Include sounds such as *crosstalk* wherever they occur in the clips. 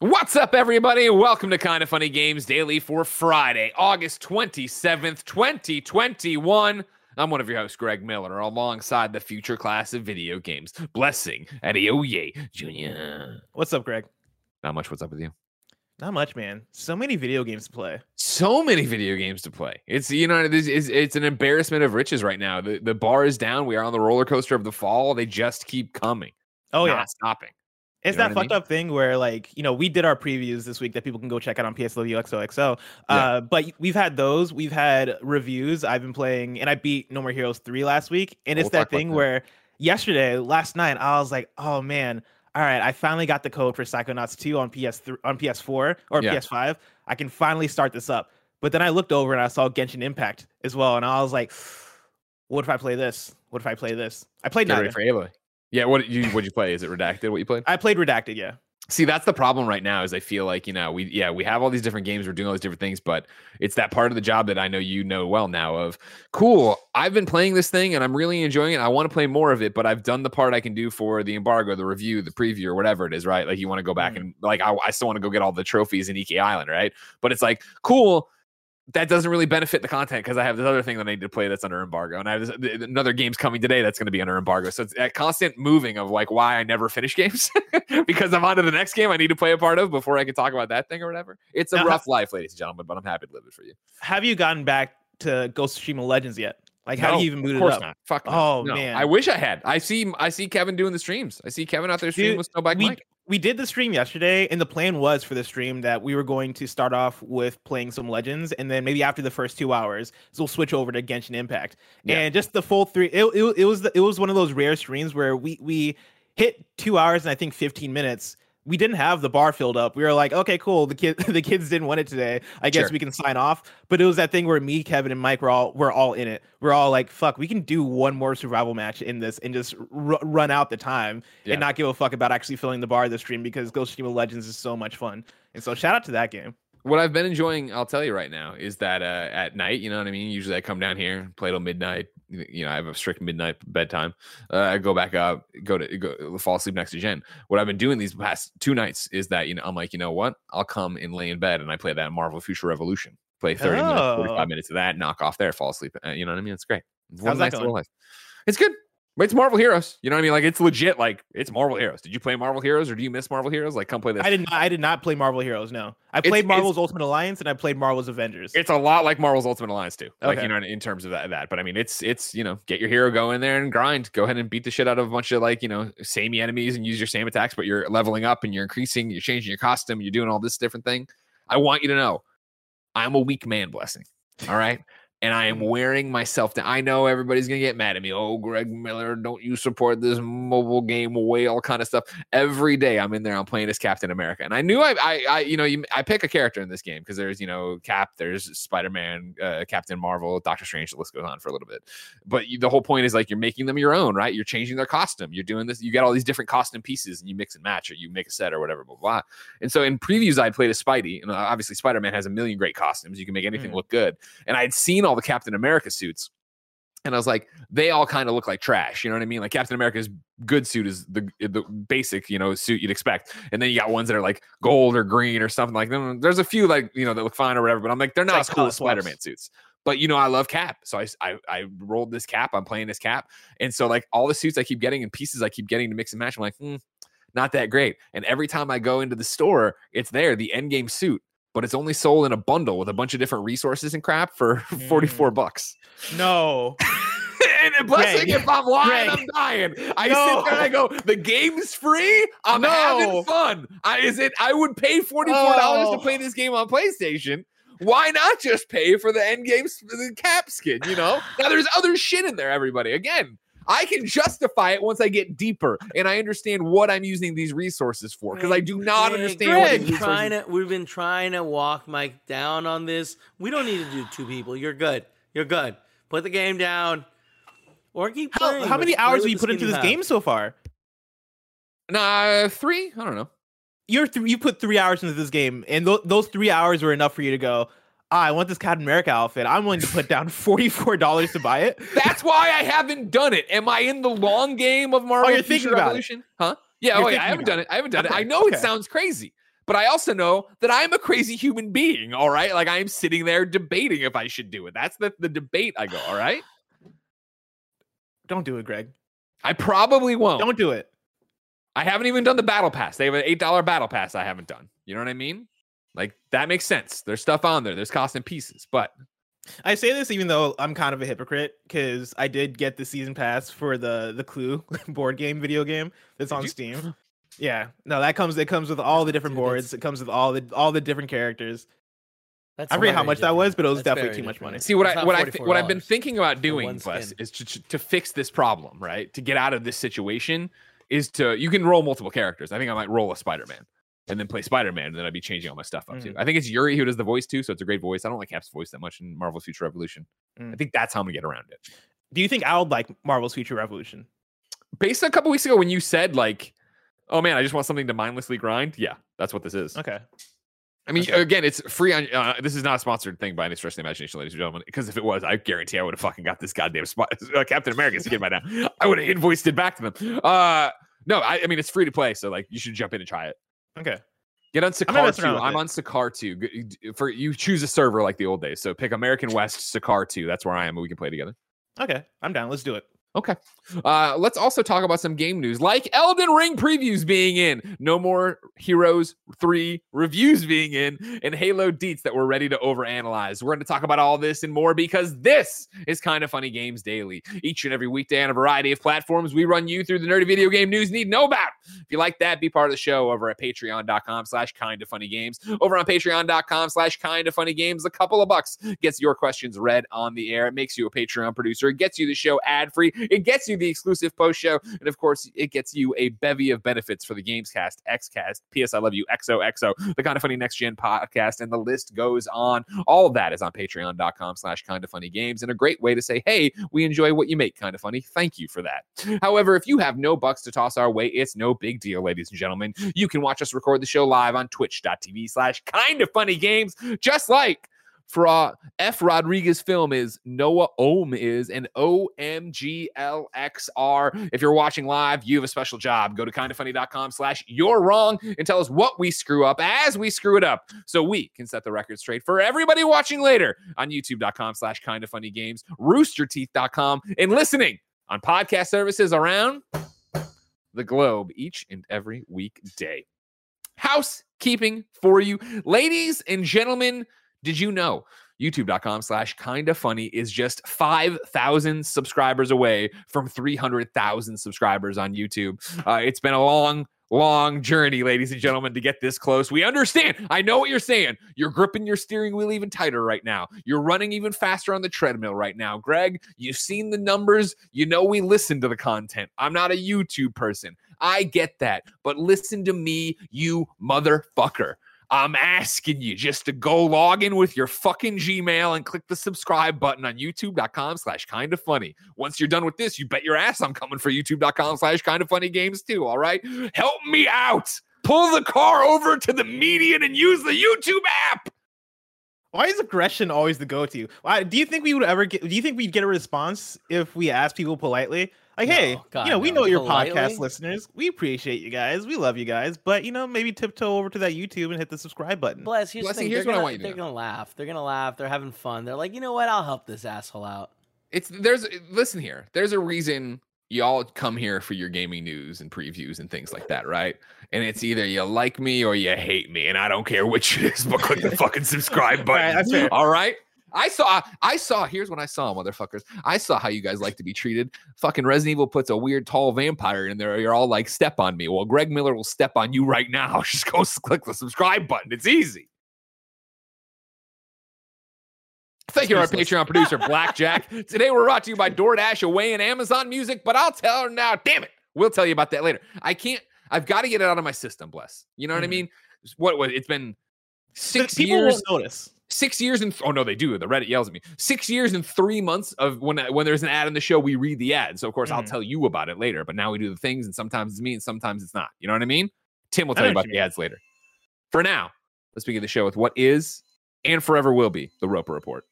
What's up, everybody? Welcome to Kind of Funny Games Daily for Friday, August 27th, 2021. I'm one of your hosts, Greg Miller, alongside the future class of video games, Blessing Adeoye Jr. What's up, Greg? Not much. What's up with you? Not much, man. So many video games to play. So many video games to play. It's you know it's, it's, it's an embarrassment of riches right now. The the bar is down. We are on the roller coaster of the fall. They just keep coming. Oh not yeah, stopping. It's know that I fucked up thing where like you know we did our previews this week that people can go check out on PSW XOXO. Uh, but we've had those. We've had reviews. I've been playing, and I beat No More Heroes three last week. And We'll it's that thing where yesterday, last night, I was like, oh man. All right, I finally got the code for Psychonauts 2 on PS3, on PS4 or Yeah. PS5. I can finally start this up. But then I looked over and I saw Genshin Impact as well, and I was like, "What if I play this? What if I play this?" I played Get ready neither. for Aloy. Yeah, what did you what you play? Is it redacted? What you played? I played Redacted, yeah. See, that's the problem right now. Is I feel like you know we yeah we have all these different games, we're doing all these different things, but it's that part of the job that I know you know well now. Of cool, I've been playing this thing and I'm really enjoying it. I want to play more of it, but I've done the part I can do for the embargo, the review, the preview, or whatever it is. Right? Like you want to go back Mhm. and like I, I still want to go get all the trophies in Iki Island, right? But it's like cool. That doesn't really benefit the content because I have this other thing that I need to play that's under embargo, and I have this, another game's coming today that's going to be under embargo. So it's that constant moving of like why I never finish games *laughs* because I'm on to the next game I need to play a part of before I can talk about that thing or whatever. It's a Now, rough life, ladies and gentlemen, but I'm happy to live it for you. Have you gotten back to Ghost of Tsushima Legends yet? Like, how No, do you even boot of it course up? not. Fuck. Oh, No. man. I wish I had. I see. I see Kevin doing the streams. I see Kevin out there streaming Dude, with Snowbike we, Mike. We did the stream yesterday, and the plan was for the stream that we were going to start off with playing some Legends, and then maybe after the first two hours, so we'll switch over to Genshin Impact. Yeah. And just the full three, it, it, it was the, it was one of those rare streams where we we hit two hours and I think 15 minutes. We didn't have the bar filled up. We were like, okay, cool. The kid, *laughs* the kids didn't want it today. I guess Sure. we can sign off. But it was that thing where me, Kevin, and Mike were all we're all in it. We're all like, fuck, we can do one more survival match in this and just r- run out the time Yeah. and not give a fuck about actually filling the bar of the stream because Ghost of Legends is so much fun. And so shout out to that game. what I've been enjoying, I'll tell you right now, is that uh, at night, you know what I mean? Usually I come down here, play till midnight. You know, I have a strict midnight bedtime. Uh, I go back up, go to go fall asleep next to Jen. What I've been doing these past two nights is that, you know, I'm like, you know what? I'll come and lay in bed and I play that Marvel Future Revolution. Play 30 minutes, Oh. 45 minutes of that, knock off there, fall asleep. Uh, you know what I mean? It's great. It's one How's that nice little life. It's good. But it's Marvel Heroes. You know what I mean? Like it's legit. Like it's Marvel Heroes. Did you play Marvel Heroes or do you miss Marvel Heroes? Like come play this. I did not I did not play Marvel Heroes, no. I played it's- Marvel's Ultimate Alliance and I played Marvel's Avengers. It's a lot like Marvel's Ultimate Alliance too. Like Okay. you know, in terms of that, that. But I mean, it's it's you know, get your hero, go in there and grind. Go ahead and beat the shit out of a bunch of like you know, samey enemies and use your same attacks, but you're leveling up and you're increasing. You're changing your costume. You're doing all this different thing. I want you to know, I'm a weak man. Blessing. All right. And I am wearing myself down. I know everybody's gonna get mad at me. Oh, Greg Miller, don't you support this mobile game whale kind of stuff? Every day I'm in there, I'm playing as Captain America, and I knew I, I, I you know, you, I pick a character in this game because there's, you know, Cap, there's Spider Man, uh, Captain Marvel, Doctor Strange. The list goes on for a little bit, but you, the whole point is like you're making them your own, right? You're changing their costume. You're doing this. You get all these different costume pieces, and you mix and match, or you make a set, or whatever, blah blah. And so in previews, I'd played as Spidey, and uh, obviously Spider Man has a million great costumes. You can make anything Mhm. look good, and I'd seen all the Captain America suits. And I was like, they all kind of look like trash. You know what I mean? Like Captain America's good suit is the the basic, you know, suit you'd expect. And then you got ones that are like gold or green or something like them. There's a few like, you know, that look fine or whatever, but I'm like, they're not as cool as. Spider-Man suits. But you know, I love Cap. So I, I I rolled this cap. I'm playing this cap. And so like all the suits I keep getting and pieces I keep getting to mix and match, I'm like, hmm, not that great. And every time I go into the store, it's there, the end game suit. But it's only sold in a bundle with a bunch of different resources and crap for *laughs* hmm. 44 bucks. no. *laughs* and blessing, Greg, if I'm lying, Greg, I'm dying. I no. sit there and I go, the game's free. I'm having fun. I is it I would pay $44 to Oh. play this game on PlayStation. Why not just pay for the end game the cap skin? You know, now there's other shit in there. Everybody, again, I can justify it once I get deeper and I understand what I'm using these resources for because I do not Greg, understand Greg, what we've these been resources. trying to, we've been trying to walk Mike down on this. We don't need to do two people. You're good. You're good. Put the game down. Or keep How, playing. how but many play hours have you put into this have. game so far? Nah, three. I don't know. You're th- you put three hours into this game, and th- those three hours were enough for you to go. I want this Captain America outfit. I'm willing to put down *laughs* forty four dollars to buy it. That's why I haven't done it. Am I in the long game of Marvel Oh, you're thinking about it. Revolution? Huh? Yeah, oh, yeah, I haven't done it. I haven't done it. I know it sounds crazy, but I also know that I'm a crazy human being. All right, like I'm sitting there debating if I should do it. That's the the debate I go. All right, Don't do it, Greg. I probably won't. Don't do it. I haven't even done the battle pass. They have an eight dollar battle pass. I haven't done. You know what I mean? Like that makes sense. There's stuff on there. There's cost and pieces, but I say this even though I'm kind of a hypocrite because I did get the season pass for the the Clue *laughs* board game video game that's Did on you? Steam. Yeah, no, that comes. It comes with all the different Dude, boards. It comes with all the all the different characters. That's I forget how very much that was, but it was That's definitely very too much money. See what It's I what I th- what I've been thinking about doing, one Bless, skin. is to, to to fix this problem, right? To get out of this situation is to you can roll multiple characters. I think I might roll a Spider-Man and then play Spider-Man, and then I'd be changing all my stuff up too. Mhm. I think it's Yuri who does the voice too, so it's a great voice. I don't like Cap's voice that much in Marvel's Future Revolution. I Mm. think that's how I'm gonna get around it. Do you think I would like Marvel's Future Revolution? Based on a couple weeks ago when you said like, "Oh man, I just want something to mindlessly grind," yeah, that's what this is. Okay. I mean, Okay. again, it's free on. Uh, this is not a sponsored thing by any stretch of the imagination, ladies and gentlemen. Because if it was, I guarantee I would have fucking got this goddamn spot, *laughs* uh, Captain America skin by now. I would have invoiced it back to them. Uh, no, I, I mean it's free to play, so like you should jump in and try it. Okay. Get on Sakaar two. I'm it. on Sakaar two. For you choose a server like the old days. So pick American West Sakaar two. That's where I am, and we can play together. Okay. I'm down. Let's do it. Okay. Uh, let's also talk about some game news, like Elden Ring previews being in, no more Heroes 3 reviews being in, and Halo deets that we're ready to overanalyze. We're going to talk about all this and more because this is Kind of Funny Games Daily. Each and every weekday on a variety of platforms, we run you through the nerdy video game news you need to know about. If you like that, be part of the show over at patreon.com slash kind of funny games. Over on patreon.com slash kind of funny games, a couple of bucks gets your questions read on the air. It makes you a Patreon producer. It gets you the show ad free. *laughs* It gets you the exclusive post show. And of course, it gets you a bevy of benefits for the Gamescast, Xcast, PS I Love You, XOXO, the Kind of Funny Next Gen podcast, and the list goes on. All of that is on patreon.com slash kind of funny games and a great way to say, hey, we enjoy what you make kind of funny. Thank you for that. However, if you have no bucks to toss our way, it's no big deal, ladies and gentlemen. You can watch us record the show live on twitch.tv slash kind of funny games, just like uh, F. Rodriguez film is Noah Ohm is and OMGLXR. If you're watching live, you have a special job. Go to kindoffunny.com slash you're wrong and tell us what we screw up as we screw it up so we can set the record straight for everybody watching later on youtube.com slash kindoffunnygames, of funny games, roosterteeth.com, and listening on podcast services around the globe each and every weekday. Housekeeping for you, ladies and gentlemen. Did you know youtube.com slash kinda funny is just 5,000 subscribers away from 300,000 subscribers on YouTube? Uh, it's been a long, long journey, ladies and gentlemen, to get this close. We understand. I know what you're saying. You're gripping your steering wheel even tighter right now. You're running even faster on the treadmill right now. Greg, you've seen the numbers. You know we listen to the content. I'm not a YouTube person. I get that. But listen to me, you motherfucker. I'm asking you just to go log in with your fucking Gmail and click the subscribe button on youtube.com slash kind of funny. Once you're done with this, you bet your ass I'm coming for youtube.com slash kind of funny games too. All right. Help me out. Pull the car over to the median and use the YouTube app. Why is aggression always the go-to? Do you think we would ever get? Do you think we'd get a response if we asked people politely? Like, No, hey, God, you know, we no. know your Politely? podcast listeners. We appreciate you guys. We love you guys. But you know, maybe tiptoe over to that YouTube and hit the subscribe button. Bless. Here's, the thing, here's what I gonna, want you to They're know. gonna laugh. They're gonna laugh. They're having fun. They're like, you know what? I'll help this asshole out. It's there's listen here. There's a reason y'all come here for your gaming news and previews and things like that, right? And it's either you like me or you hate me, and I don't care which it is, but click the fucking subscribe button. *laughs* right, that's fair. All right. I saw, I saw, here's what I saw, motherfuckers. I saw how you guys like to be treated. Fucking Resident Evil puts a weird tall vampire in there. You're all like, step on me. Well, Greg Miller will step on you right now. *laughs* Just go click the subscribe button. It's easy. Thank you, our Patreon producer, Blackjack. *laughs* Today we're brought to you by DoorDash, Away, and Amazon Music, but I'll tell her now. Damn it. We'll tell you about that later. I can't, I've got to get it out of my system, bless. You know what I Mhm. mean? What was it's been six People years, won't notice. Six years and oh no, they do. The Reddit yells at me. Six years and three months of when when there's an ad in the show, we read the ad. So of course I'll Mhm. tell you about it later. But now we do the things, and sometimes it's me, and sometimes it's not. You know what I mean? Tim will tell you about you the ads later. For now, let's begin the show with what is and forever will be the Roper Report.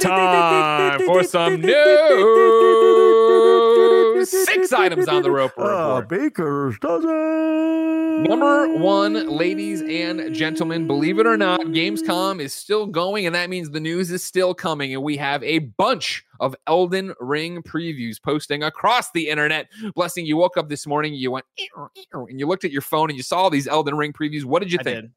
Time for some news. Six items on the Roper Report. Ah, Baker's dozen. Number one, ladies and gentlemen, believe it or not, Gamescom is still going, and that means the news is still coming. And we have a bunch of Elden Ring previews posting across the internet. Blessing, you woke up this morning, you went, "Ew, ew," and you looked at your phone and you saw these Elden Ring previews. What did you I think? did.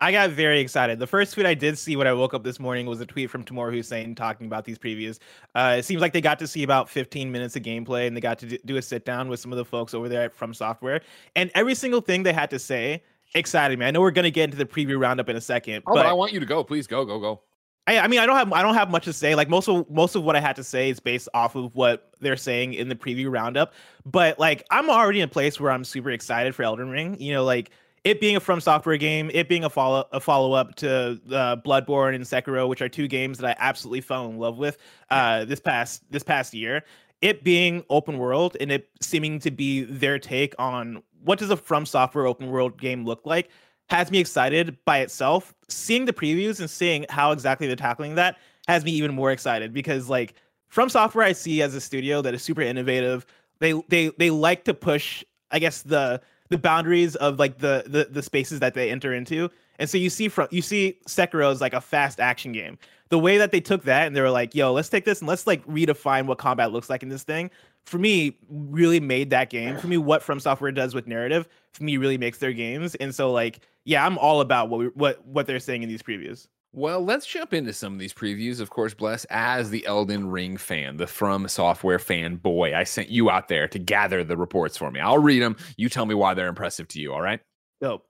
I got very excited. The first tweet I did see when I woke up this morning was a tweet from Tamoor Hussain talking about these previews. Uh, it seems like they got to see about 15 minutes of gameplay and they got to do a sit down with some of the folks over there From Software. And every single thing they had to say excited me. I know we're gonna get into the preview roundup in a second, Oh, but, but I want you to go. Please go, go, go. I, I mean, I don't have I don't have much to say. Like most of most of what I had to say is based off of what they're saying in the preview roundup. But like, I'm already in a place where I'm super excited for Elden Ring. You know, like it being a From Software game, it being a follow a follow up to uh, Bloodborne and Sekiro, which are two games that I absolutely fell in love with uh, this past this past year. It being open world and it seeming to be their take on what does a From Software open world game look like has me excited by itself. Seeing the previews and seeing how exactly they're tackling that has me even more excited because like From Software I see as a studio that is super innovative. They they they like to push I guess the the boundaries of like the the the spaces that they enter into. And so you see from you see Sekiro is like a fast action game. The way that they took that and they were like, "Yo, let's take this and let's like redefine what combat looks like in this thing." For me, really made that game. For me, what From Software does with narrative, for me, really makes their games. And so, like, yeah, I'm all about what we, what what they're saying in these previews. Well, let's jump into some of these previews. Of course, Bless, as the Elden Ring fan, the From Software fan boy, I sent you out there to gather the reports for me. I'll read them. You tell me why they're impressive to you. All right. Dope.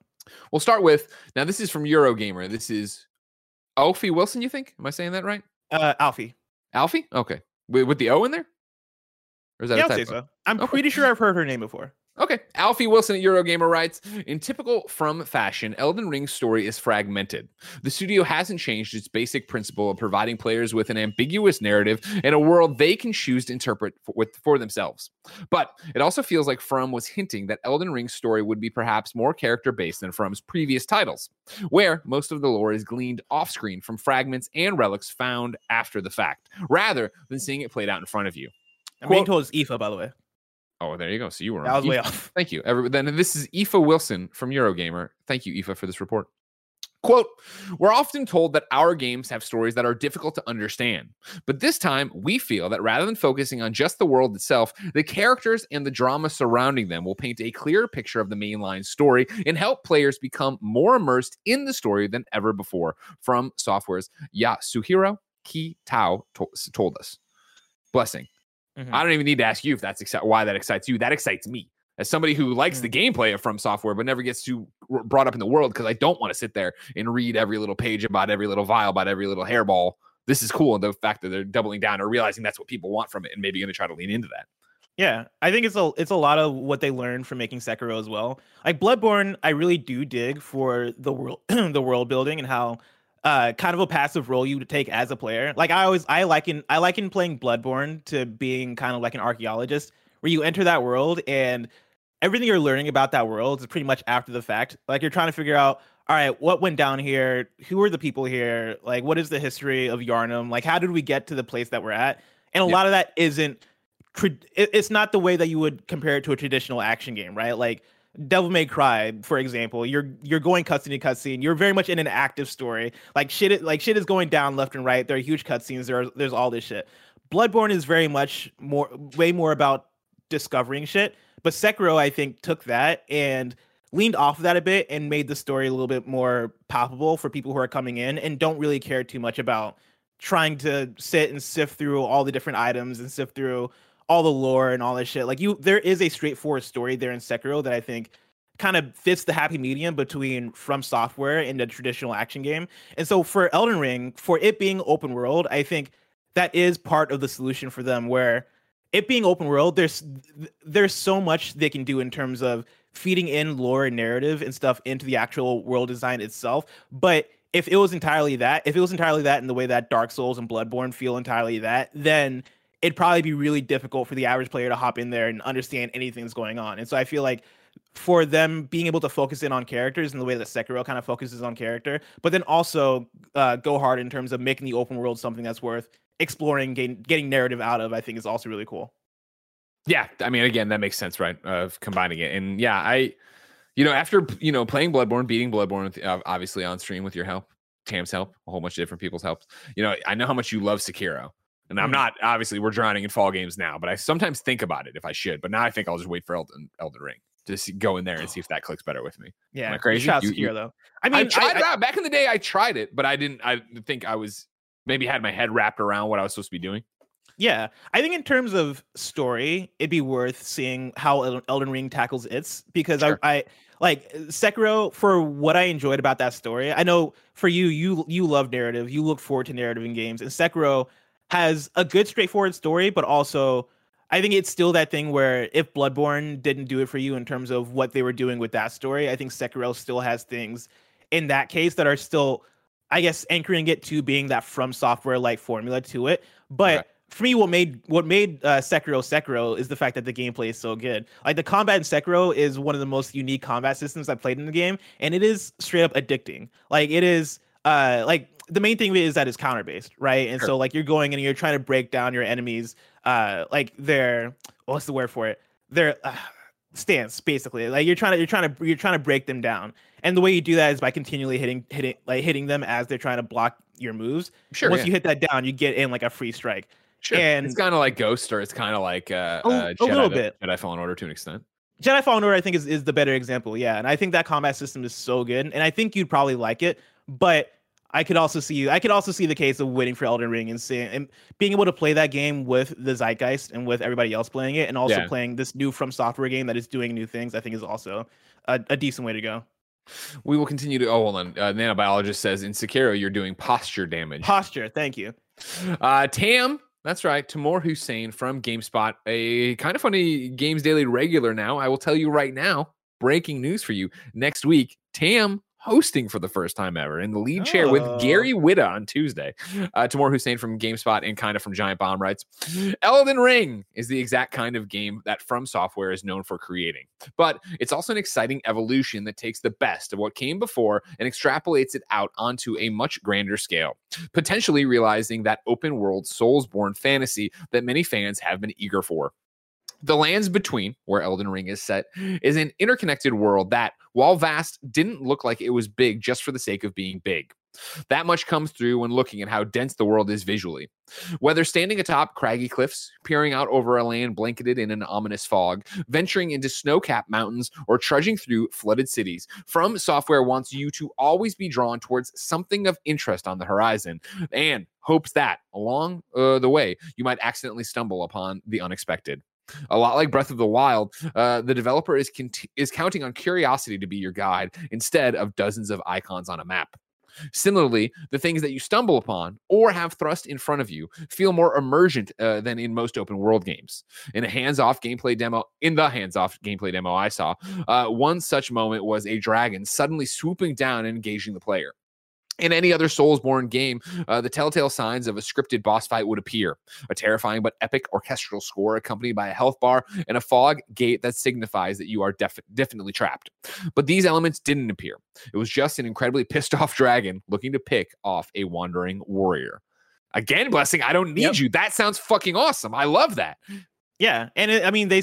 We'll start with now. This is from Eurogamer. This is Alfie Wilson. You think? Am I saying that right? Uh, Alfie. Alfie. Okay. With, with the O in there. Or is that Yeah, a I'll say so. I'm Okay. pretty sure I've heard her name before. Okay. Alfie Wilson at Eurogamer writes In typical From fashion, Elden Ring's story is fragmented. The studio hasn't changed its basic principle of providing players with an ambiguous narrative and a world they can choose to interpret for, with, for themselves. But it also feels like From was hinting that Elden Ring's story would be perhaps more character based than From's previous titles, where most of the lore is gleaned off screen from fragments and relics found after the fact, rather than seeing it played out in front of you. I'm being told it's Aoife, by the way. Oh, there you go. So you were That on was way Aoife. off. Thank you. Every, then this is Aoife Wilson from Eurogamer. Thank you, Aoife, for this report. Quote, we're often told that our games have stories that are difficult to understand. But this time, we feel that rather than focusing on just the world itself, the characters and the drama surrounding them will paint a clearer picture of the mainline story and help players become more immersed in the story than ever before. From Software's Yasuhiro Kitao to- told us. Blessing. Mhm. I don't even need to ask you if that's exci- why that excites you. That excites me as somebody who likes the gameplay of From Software, but never gets too r- brought up in the world because I don't want to sit there and read every little page about every little vial, about every little hairball. This is cool, and the fact that they're doubling down or realizing that's what people want from it, and maybe going to try to lean into that. Yeah, I think it's a it's a lot of what they learned from making Sekiro as well. Like Bloodborne, I really do dig for the world *clears throat* the world building and how uh kind of a passive role you would take as a player. Like I always I liken I liken playing Bloodborne to being kind of like an archaeologist where you enter that world and everything you're learning about that world is pretty much after the fact. Like you're trying to figure out all right, what went down here? Who are the people here? Like, what is the history of Yharnam? Like, how did we get to the place that we're at? And a Yeah. lot of that isn't tra- it's not the way that you would compare it to a traditional action game, right? Like Devil May Cry, for example, you're you're going cutscene to cutscene. You're very much in an active story. Like shit, like shit is going down left and right. There are huge cutscenes. There, are, there's all this shit. Bloodborne is very much more, way more about discovering shit. But Sekiro, I think, took that and leaned off of that a bit and made the story a little bit more palpable for people who are coming in and don't really care too much about trying to sit and sift through all the different items and sift through all the lore and all this shit. Like you, there is a straightforward story there in Sekiro that I think kind of fits the happy medium between From Software and the traditional action game. And so for Elden Ring, for it being open world, I think that is part of the solution for them where it being open world, there's there's so much they can do in terms of feeding in lore and narrative and stuff into the actual world design itself. But if it was entirely that, if it was entirely that in the way that Dark Souls and Bloodborne feel entirely that, then it'd probably be really difficult for the average player to hop in there and understand anything that's going on. And so I feel like for them being able to focus in on characters in the way that Sekiro kind of focuses on character, but then also uh, go hard in terms of making the open world something that's worth exploring, getting, narrative out of, I think is also really cool. Yeah, I mean, again, that makes sense, right? Of combining it, and yeah, I, you know, after you know playing Bloodborne, beating Bloodborne, obviously on stream with your help, Tam's help, a whole bunch of different people's help. You know, I know how much you love Sekiro, and I'm mm. not obviously we're drowning in fall games now, but I sometimes think about it if I should. But now I think I'll just wait for Elden, Elden Ring to see, go in there and see if that clicks better with me. Yeah, Am I crazy. You, you, though. I mean, I tried I, I, back in the day. I tried it, but I didn't. I think I was maybe had my head wrapped around what I was supposed to be doing. Yeah, I think in terms of story, it'd be worth seeing how Elden Ring tackles its because sure. I, I like Sekiro for what I enjoyed about that story. I know for you, you you love narrative, you look forward to narrative in games, and Sekiro has a good straightforward story, but also I think it's still that thing where if Bloodborne didn't do it for you in terms of what they were doing with that story, I think Sekiro still has things in that case that are still, I guess, anchoring it to being that from software like formula to it. But okay. for me, what made what made uh, Sekiro Sekiro is the fact that the gameplay is so good. Like the combat in Sekiro is one of the most unique combat systems I've played in the game, and it is straight up addicting. Like it is, uh, like the main thing is that it's counter based, right? And sure. so like you're going and you're trying to break down your enemies, uh, like their what's the word for it? Their uh, stance, basically. Like you're trying to you're trying to you're trying to break them down, and the way you do that is by continually hitting hitting like hitting them as they're trying to block your moves. Sure. Once yeah. you hit that down, you get in like a free strike. Sure. And it's kind of like Ghost, or it's kind of like uh, a, uh, Jedi, a little bit Jedi Fallen Order to an extent. Jedi Fallen Order, I think, is, is the better example. Yeah, and I think that combat system is so good, and I think you'd probably like it. But I could also see I could also see the case of waiting for Elden Ring and seeing and being able to play that game with the zeitgeist and with everybody else playing it, and also yeah. playing this new From Software game that is doing new things. I think is also a, a decent way to go. We will continue to. Oh, hold on. Uh, nanobiologist says in Sekiro you're doing posture damage. Posture. Thank you. Uh, Tam. That's right. Tamoor Hussain from GameSpot, a kind of funny Games Daily regular now. I will tell you right now, breaking news for you. Next week, Tam hosting for the first time ever in the lead chair with Gary oh. Whitta on Tuesday. Uh, Tamoor Hussain from GameSpot and kind of from Giant Bomb writes Elden Ring is the exact kind of game that From Software is known for creating, but it's also an exciting evolution that takes the best of what came before and extrapolates it out onto a much grander scale, potentially realizing that open world Soulsborne fantasy that many fans have been eager for. The lands between, where Elden Ring is set, is an interconnected world that, while vast, didn't look like it was big just for the sake of being big. That much comes through when looking at how dense the world is visually. Whether standing atop craggy cliffs, peering out over a land blanketed in an ominous fog, venturing into snow capped mountains, or trudging through flooded cities, From Software wants you to always be drawn towards something of interest on the horizon and hopes that along uh, the way you might accidentally stumble upon the unexpected. A lot like Breath of the Wild, uh, the developer is cont- is counting on curiosity to be your guide instead of dozens of icons on a map. Similarly, the things that you stumble upon or have thrust in front of you feel more emergent uh, than in most open world games. In a hands-off gameplay demo, in the hands-off gameplay demo I saw, uh, one such moment was a dragon suddenly swooping down and engaging the player in any other Soulsborne game, uh, the telltale signs of a scripted boss fight would appear a terrifying but epic orchestral score accompanied by a health bar and a fog gate that signifies that you are def- definitely trapped. But these elements didn't appear. It was just an incredibly *laughs* pissed off dragon looking to pick off a wandering warrior. Again, blessing, I don't need yep. you. That sounds fucking awesome. I love that. Yeah, and it, I mean, they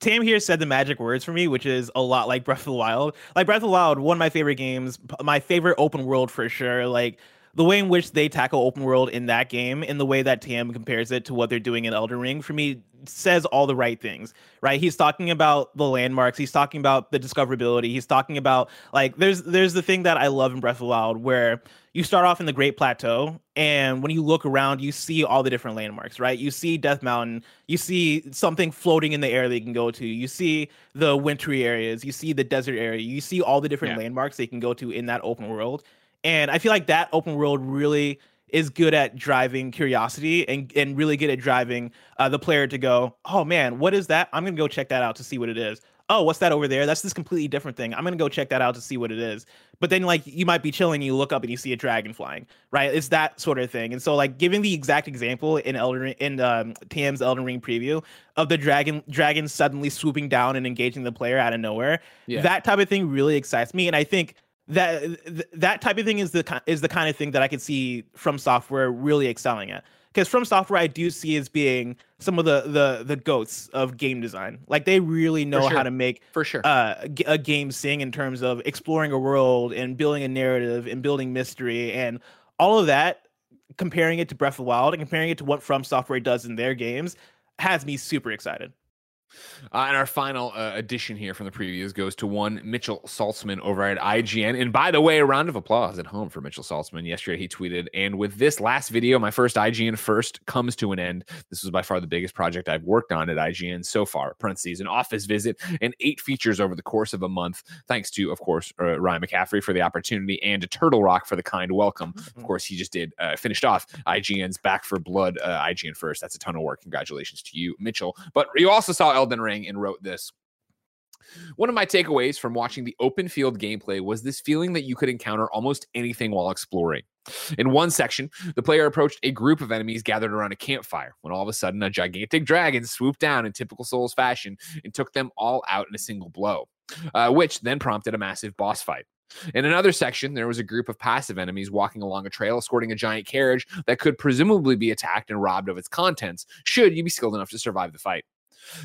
Tam here said the magic words for me, which is a lot like Breath of the Wild. Like Breath of the Wild, one of my favorite games, my favorite open world for sure. Like the way in which they tackle open world in that game and the way that Tam compares it to what they're doing in Elden Ring for me says all the right things, right? He's talking about the landmarks, he's talking about the discoverability, he's talking about like there's there's the thing that I love in Breath of the Wild where you start off in the Great Plateau, and when you look around, you see all the different landmarks, right? You see Death Mountain, you see something floating in the air that you can go to, you see the wintry areas, you see the desert area, you see all the different yeah. landmarks they can go to in that open world. And I feel like that open world really is good at driving curiosity and, and really good at driving uh, the player to go, oh man, what is that? I'm gonna go check that out to see what it is. Oh, what's that over there? That's this completely different thing. I'm gonna go check that out to see what it is. But then like you might be chilling, you look up and you see a dragon flying, right? It's that sort of thing. And so like giving the exact example in Elden Ring, in um, Tam's Elden Ring preview of the dragon dragon suddenly swooping down and engaging the player out of nowhere, yeah. that type of thing really excites me. And I think that that type of thing is the is the kind of thing that I could see from software really excelling at. Because from software, I do see as being some of the the the goats of game design. Like they really know sure. how to make for sure uh, a game sing in terms of exploring a world and building a narrative and building mystery and all of that. Comparing it to Breath of the Wild and comparing it to what From Software does in their games has me super excited. Uh, and our final uh, addition here from the previews goes to one Mitchell Saltzman over at IGN. And by the way, a round of applause at home for Mitchell Saltzman. Yesterday he tweeted, and with this last video, my first IGN first comes to an end. This was by far the biggest project I've worked on at IGN so far. Parentheses, an office visit and eight features over the course of a month. Thanks to, of course, uh, Ryan McCaffrey for the opportunity and to Turtle Rock for the kind welcome. Of mm-hmm. course, he just did uh, finished off IGN's Back 4 Blood uh, IGN first. That's a ton of work. Congratulations to you, Mitchell. But you also saw Elden Ring and wrote this. One of my takeaways from watching the open field gameplay was this feeling that you could encounter almost anything while exploring. In one section, the player approached a group of enemies gathered around a campfire when all of a sudden a gigantic dragon swooped down in typical Souls fashion and took them all out in a single blow, uh, which then prompted a massive boss fight. In another section, there was a group of passive enemies walking along a trail, escorting a giant carriage that could presumably be attacked and robbed of its contents, should you be skilled enough to survive the fight.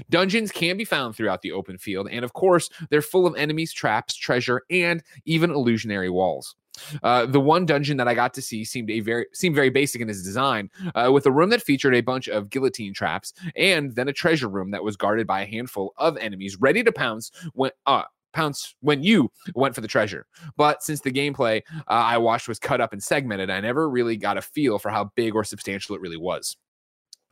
Dungeons can be found throughout the open field, and of course, they're full of enemies, traps, treasure, and even illusionary walls. Uh, the one dungeon that I got to see seemed a very seemed very basic in its design, uh, with a room that featured a bunch of guillotine traps, and then a treasure room that was guarded by a handful of enemies ready to pounce when uh, pounce when you went for the treasure. But since the gameplay uh, I watched was cut up and segmented, I never really got a feel for how big or substantial it really was.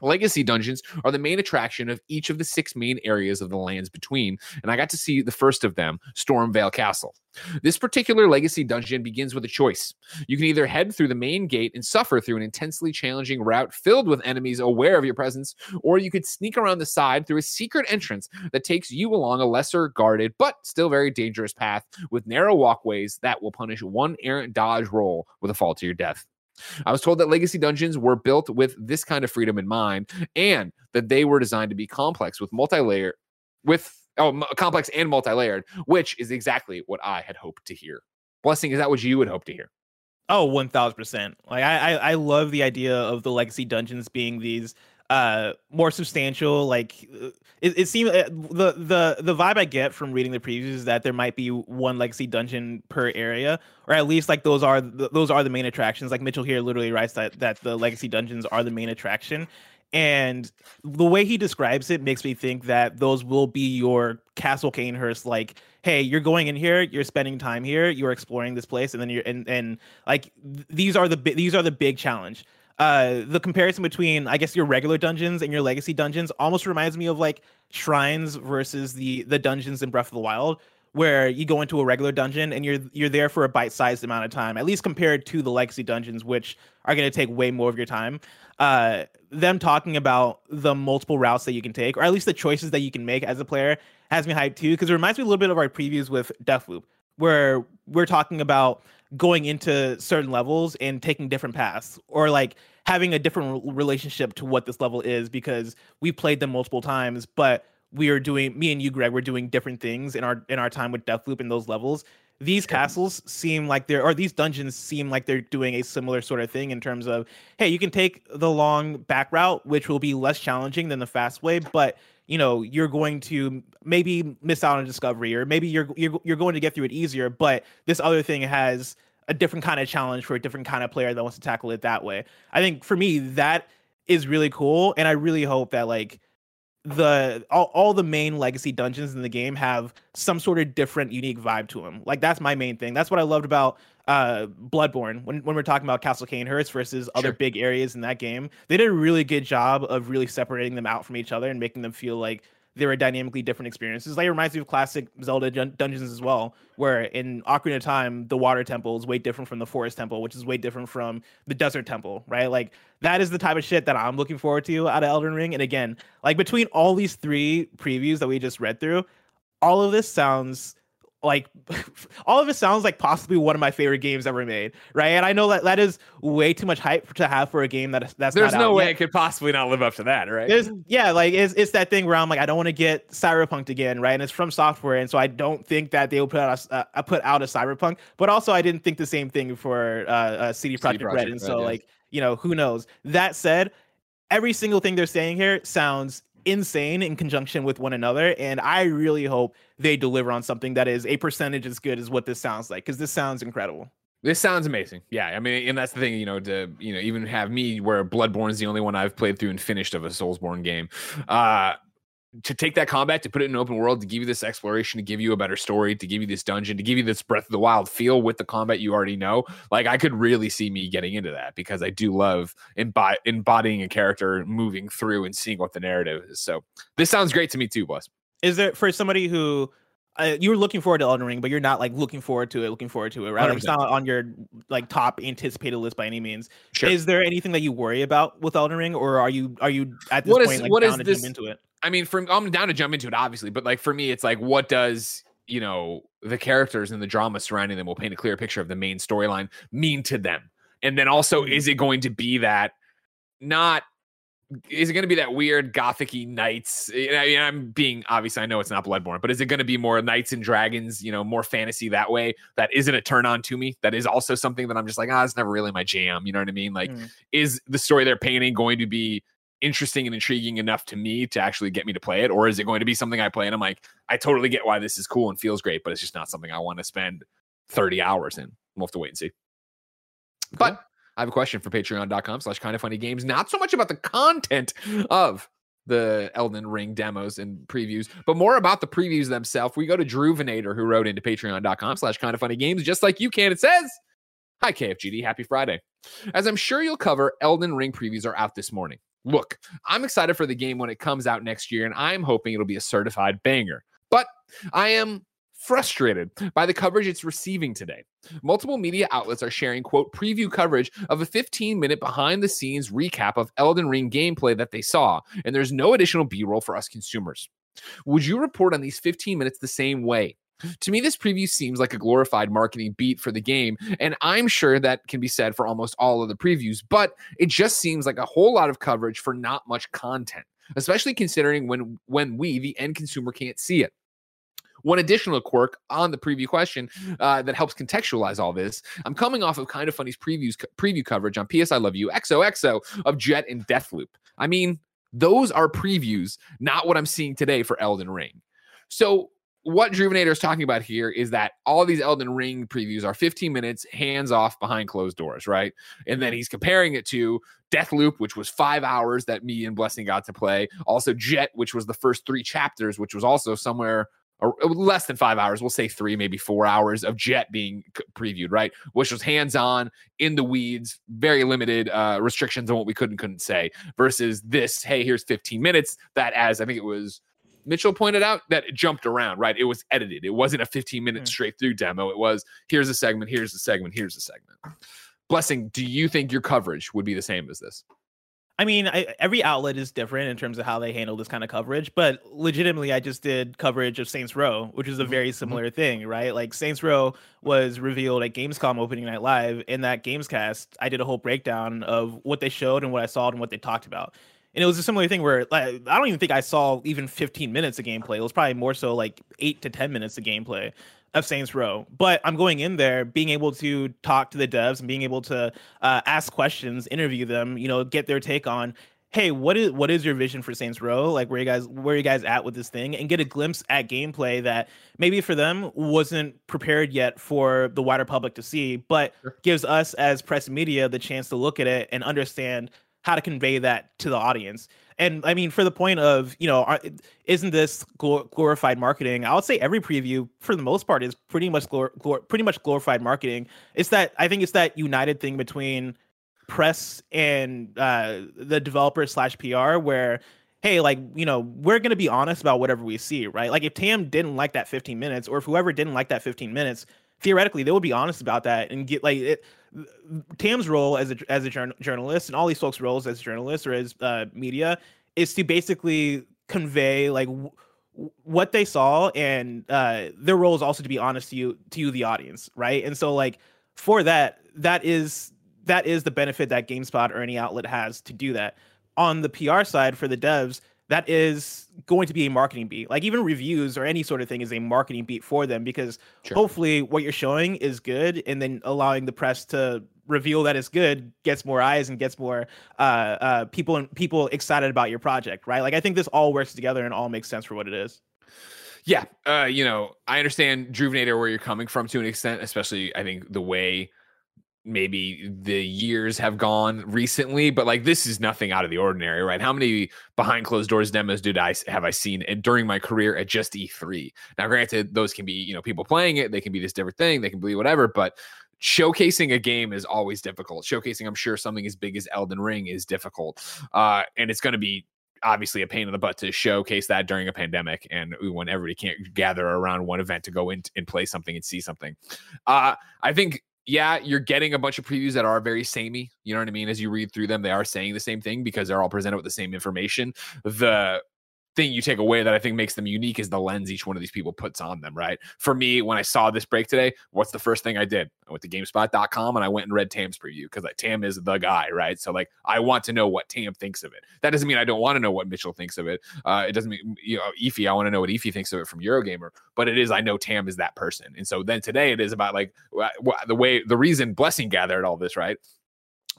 Legacy dungeons are the main attraction of each of the six main areas of the lands between, and I got to see the first of them, Stormveil Castle. This particular legacy dungeon begins with a choice. You can either head through the main gate and suffer through an intensely challenging route filled with enemies aware of your presence, or you could sneak around the side through a secret entrance that takes you along a lesser guarded but still very dangerous path with narrow walkways that will punish one errant dodge roll with a fall to your death. I was told that legacy dungeons were built with this kind of freedom in mind and that they were designed to be complex with multi-layer with oh complex and multi-layered, which is exactly what I had hoped to hear. Blessing, is that what you would hope to hear? Oh, Oh, one thousand percent. Like I, I, I love the idea of the legacy dungeons being these uh more substantial like it, it seems uh, the the the vibe i get from reading the previews is that there might be one legacy dungeon per area or at least like those are those are the main attractions. Like mitchell here literally writes that that the legacy dungeons are the main attraction. And the way he describes it makes me think that those will be your castle cainhurst like hey you're going in here you're spending time here you're exploring this place and then you're and and like these are the these are the big challenge uh the comparison between i guess your regular dungeons and your legacy dungeons almost reminds me of like shrines versus the the dungeons in breath of the wild where you go into a regular dungeon and you're you're there for a bite-sized amount of time at least compared to the legacy dungeons which are going to take way more of your time. Uh them talking about the multiple routes that you can take or at least the choices that you can make as a player has me hyped too because it reminds me a little bit of our previews with deathloop where we're talking about going into certain levels and taking different paths or like having a different relationship to what this level is because we played them multiple times but we are doing me and you greg we're doing different things in our in our time with deathloop in those levels. These castles seem like they're or these dungeons seem like they're doing a similar sort of thing in terms of hey you can take the long back route which will be less challenging than the fast way but you know you're going to maybe miss out on discovery or maybe you're you're, you're going to get through it easier but this other thing has a different kind of challenge for a different kind of player that wants to tackle it that way. I think for me that is really cool, and I really hope that like the all, all the main legacy dungeons in the game have some sort of different unique vibe to them like that's my main thing that's what i loved about uh bloodborne when, when we're talking about castle cainhurst versus other Sure. big areas in that game they did a really good job of really separating them out from each other and making them feel like they were dynamically different experiences like it reminds me of classic zelda dun- dungeons as well where in ocarina of time the water temple is way different from the forest temple which is way different from the desert temple right like that is the type of shit that I'm looking forward to out of Elden Ring. And again, like between all these three previews that we just read through, all of this sounds like *laughs* all of it sounds like possibly one of my favorite games ever made, right? And I know that that is way too much hype to have for a game that that's There's no way yet. it could possibly not live up to that, right? There's yeah, like it's it's that thing where I'm like I don't want to get Cyberpunk again, right? And it's from software, and so I don't think that they will put out a, uh, put out a Cyberpunk. But also, I didn't think the same thing for uh, uh CD Projekt Projekt Red, and Red, so like you know who knows. That said, every single thing they're saying here sounds insane in conjunction with one another, and I really hope they deliver on something that is a percentage as good as what this sounds like, because this sounds incredible. This sounds amazing. Yeah, I mean, and that's the thing, you know, to you know, even have me where Bloodborne is the only one I've played through and finished of a Soulsborne game. Uh to take that combat, to put it in an open world, to give you this exploration, to give you a better story, to give you this dungeon, to give you this Breath of the Wild feel with the combat you already know. Like I could really see me getting into that because I do love embo- embodying a character, moving through and seeing what the narrative is. So this sounds great to me too, Bless. is there for somebody who uh, you were looking forward to Elden Ring, but you're not like looking forward to it, looking forward to it, right? Like, it's not on your like top anticipated list by any means. Sure. Is there anything that you worry about with Elden Ring, or are you are you at this What is- point like what is down to this- jump into it? I mean, from I'm down to jump into it, obviously, but like for me, it's like, what does you know the characters and the drama surrounding them will paint a clear picture of the main storyline mean to them, and then also, Mhm. is it going to be that not? Is it going to be that weird gothicy knights? I mean, I'm being obviously, I know it's not Bloodborne, but is it going to be more knights and dragons? You know, more fantasy that way. That isn't a turn on to me. That is also something that I'm just like, ah, it's never really my jam. You know what I mean? Like, Mm. is the story they're painting going to be interesting and intriguing enough to me to actually get me to play it or is it going to be something i play and i'm like i totally get why this is cool and feels great but it's just not something i want to spend 30 hours in we'll have to wait and see but i have a question for patreon.com slash kind of funny games not so much about the content of the Elden Ring demos and previews, but more about the previews themselves. We go to Drew Venator, who wrote into patreon.com slash kind of funny games, just like you can. It says, Hi, KFGD. Happy Friday. As I'm sure you'll cover, Elden Ring previews are out this morning. Look, I'm excited for the game when it comes out next year, and I'm hoping it'll be a certified banger. But I am frustrated by the coverage it's receiving today. Multiple media outlets are sharing, quote, preview coverage of a 15 minute behind the scenes recap of Elden Ring gameplay that they saw, and there's no additional B roll for us consumers. Would you report on these 15 minutes the same way? To me, this preview seems like a glorified marketing beat for the game, and I'm sure that can be said for almost all of the previews, but it just seems like a whole lot of coverage for not much content, especially considering when when we, the end consumer, can't see it. One additional quirk on the preview question uh, that helps contextualize all this. I'm coming off of kind of funny's previews preview coverage on PS I Love You XOXO of Jet and Deathloop. I mean, those are previews, not what I'm seeing today for Elden Ring. So what Juvenator is talking about here is that all these Elden Ring previews are 15 minutes, hands off behind closed doors, right? And then he's comparing it to Deathloop, which was five hours that me and Blessing got to play. Also, Jet, which was the first three chapters, which was also somewhere or less than five hours. We'll say three, maybe four hours of Jet being previewed, right? Which was hands on, in the weeds, very limited uh, restrictions on what we could and couldn't say. Versus this, hey, here's 15 minutes. That, as I think it was Mitchell pointed out, that it jumped around, right? It was edited. It wasn't a 15 minute Mm. straight through demo. It was here's a segment, here's a segment, here's a segment. Blessing, do you think your coverage would be the same as this? I mean, I, every outlet is different in terms of how they handle this kind of coverage, but legitimately, I just did coverage of Saints Row, which is a mm-hmm. very mm-hmm. similar thing, right? Like Saints Row was revealed at Gamescom opening night live. In that Gamescast, I did a whole breakdown of what they showed and what I saw and what they talked about. And it was a similar thing where like, I don't even think I saw even 15 minutes of gameplay. It was probably more so like eight to 10 minutes of gameplay of Saints Row. But I'm going in there being able to talk to the devs and being able to uh, ask questions, interview them, you know, get their take on hey, what is what is your vision for Saints Row? Like where you guys where you guys at with this thing and get a glimpse at gameplay that maybe for them wasn't prepared yet for the wider public to see, but gives us as press media the chance to look at it and understand how to convey that to the audience. And I mean, for the point of, you know, isn't this glor- glorified marketing? I would say every preview, for the most part, is pretty much glor- glor- pretty much glorified marketing. It's that I think it's that united thing between press and uh, the developer slash PR, where hey, like you know, we're gonna be honest about whatever we see, right? Like if Tam didn't like that 15 minutes, or if whoever didn't like that 15 minutes, theoretically they would be honest about that and get like it. Tam's role as a as a journal, journalist and all these folks' roles as journalists or as uh, media is to basically convey like w- what they saw and uh, their role is also to be honest to you to you the audience right? And so like for that that is that is the benefit that GameSpot or any outlet has to do that. On the PR side for the devs that is going to be a marketing beat. Like even reviews or any sort of thing is a marketing beat for them because Sure. hopefully what you're showing is good and then allowing the press to reveal that it's good gets more eyes and gets more uh, uh, people and people excited about your project right? Like i think this all works together and all makes sense for what it is. Yeah, uh, you know, I understand Juvenator where you're coming from to an extent, especially I think the way maybe the years have gone recently, but like this is nothing out of the ordinary, right? How many behind closed doors demos did I have I seen during my career at just E3? Now, granted, those can be you know people playing it, they can be this different thing, they can be whatever, but showcasing a game is always difficult. Showcasing, I'm sure, something as big as Elden Ring is difficult, uh, and it's going to be obviously a pain in the butt to showcase that during a pandemic and when everybody can't gather around one event to go in and play something and see something. Uh, I think, yeah, you're getting a bunch of previews that are very samey. You know what I mean? As you read through them, they are saying the same thing because they're all presented with the same information. The thing you take away that I think makes them unique is the lens each one of these people puts on them, right? For me, when I saw this break today, what's the first thing I did? I went to GameSpot.com and I went and read Tam's preview because like Tam is the guy, right? So like I want to know what Tam thinks of it. That doesn't mean I don't want to know what Mitchell thinks of it. Uh, it doesn't mean you know Efi. I want to know what Efi thinks of it from Eurogamer, but it is I know Tam is that person, and so then today it is about like the way the reason Blessing gathered all this, right?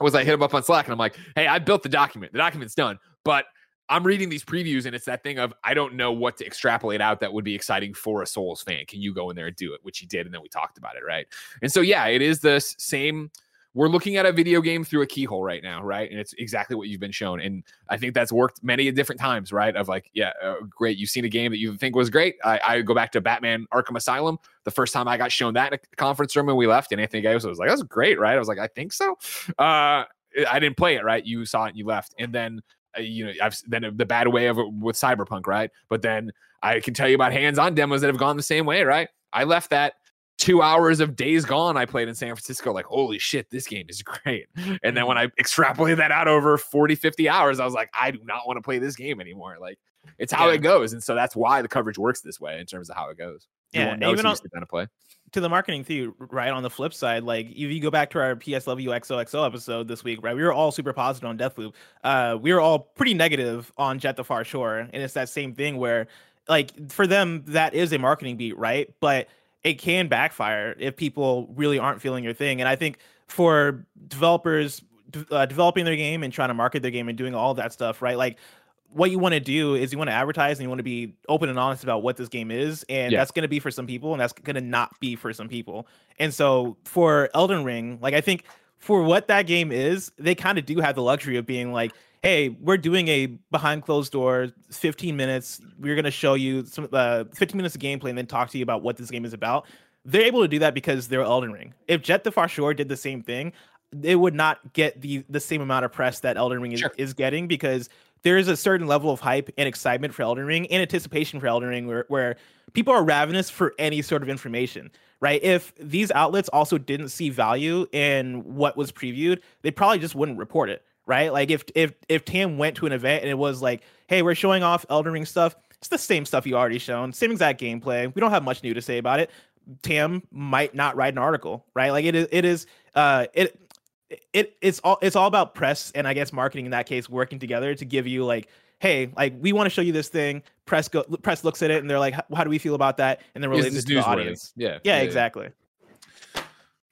Was I hit him up on Slack and I'm like, hey, I built the document. The document's done, but I'm reading these previews and it's that thing of I don't know what to extrapolate out that would be exciting for a Souls fan. Can you go in there and do it? Which he did, and then we talked about it, right? And so yeah, it is the same. We're looking at a video game through a keyhole right now, right? And it's exactly what you've been shown, and I think that's worked many different times, right? Of like, yeah, uh, great, you've seen a game that you think was great. I, I go back to Batman: Arkham Asylum. The first time I got shown that in a conference room and we left, and Anthony Gaius was like, "That's great, right?" I was like, "I think so." Uh, I didn't play it, right? You saw it and you left, and then you know, I've then the bad way of it with Cyberpunk, right? But then I can tell you about hands-on demos that have gone the same way, right? I left that two hours of Days Gone I played in San Francisco, like, holy shit, this game is great. And then when I extrapolated that out over 40, 50 hours, I was like, I do not want to play this game anymore. Like, it's how Yeah. it goes. And so that's why the coverage works this way in terms of how it goes. You Yeah, won't and know even on- down to play. to the marketing too, right? On the flip side, like if you go back to our PSW XOXO episode this week, right? We were all super positive on Deathloop. Uh, we were all pretty negative on Jett the Far Shore, and it's that same thing where, like, for them that is a marketing beat, right? But it can backfire if people really aren't feeling your thing. And I think for developers uh, developing their game and trying to market their game and doing all that stuff, right? Like what you want to do is you want to advertise and you want to be open and honest about what this game is and Yeah. that's going to be for some people and that's going to not be for some people and so for elden ring like i think for what that game is they kind of do have the luxury of being like hey we're doing a behind closed doors 15 minutes we're going to show you some uh, 15 minutes of gameplay and then talk to you about what this game is about they're able to do that because they're elden ring if jett the far shore did the same thing it would not get the the same amount of press that elden ring is, Sure. is getting because there is a certain level of hype and excitement for Elden Ring and anticipation for Elden Ring where, where people are ravenous for any sort of information, right? If these outlets also didn't see value in what was previewed, they probably just wouldn't report it, right? Like if if if Tam went to an event and it was like, hey, we're showing off Elden Ring stuff, it's the same stuff you already shown, same exact gameplay. We don't have much new to say about it. Tam might not write an article, right? Like it is it is uh it it it's all it's all about press and I guess marketing in that case working together to give you like, hey, like we want to show you this thing. Press go press looks at it and they're like, how, do we feel about that? And then Is relays this it to the audience. Yeah. Yeah, exactly.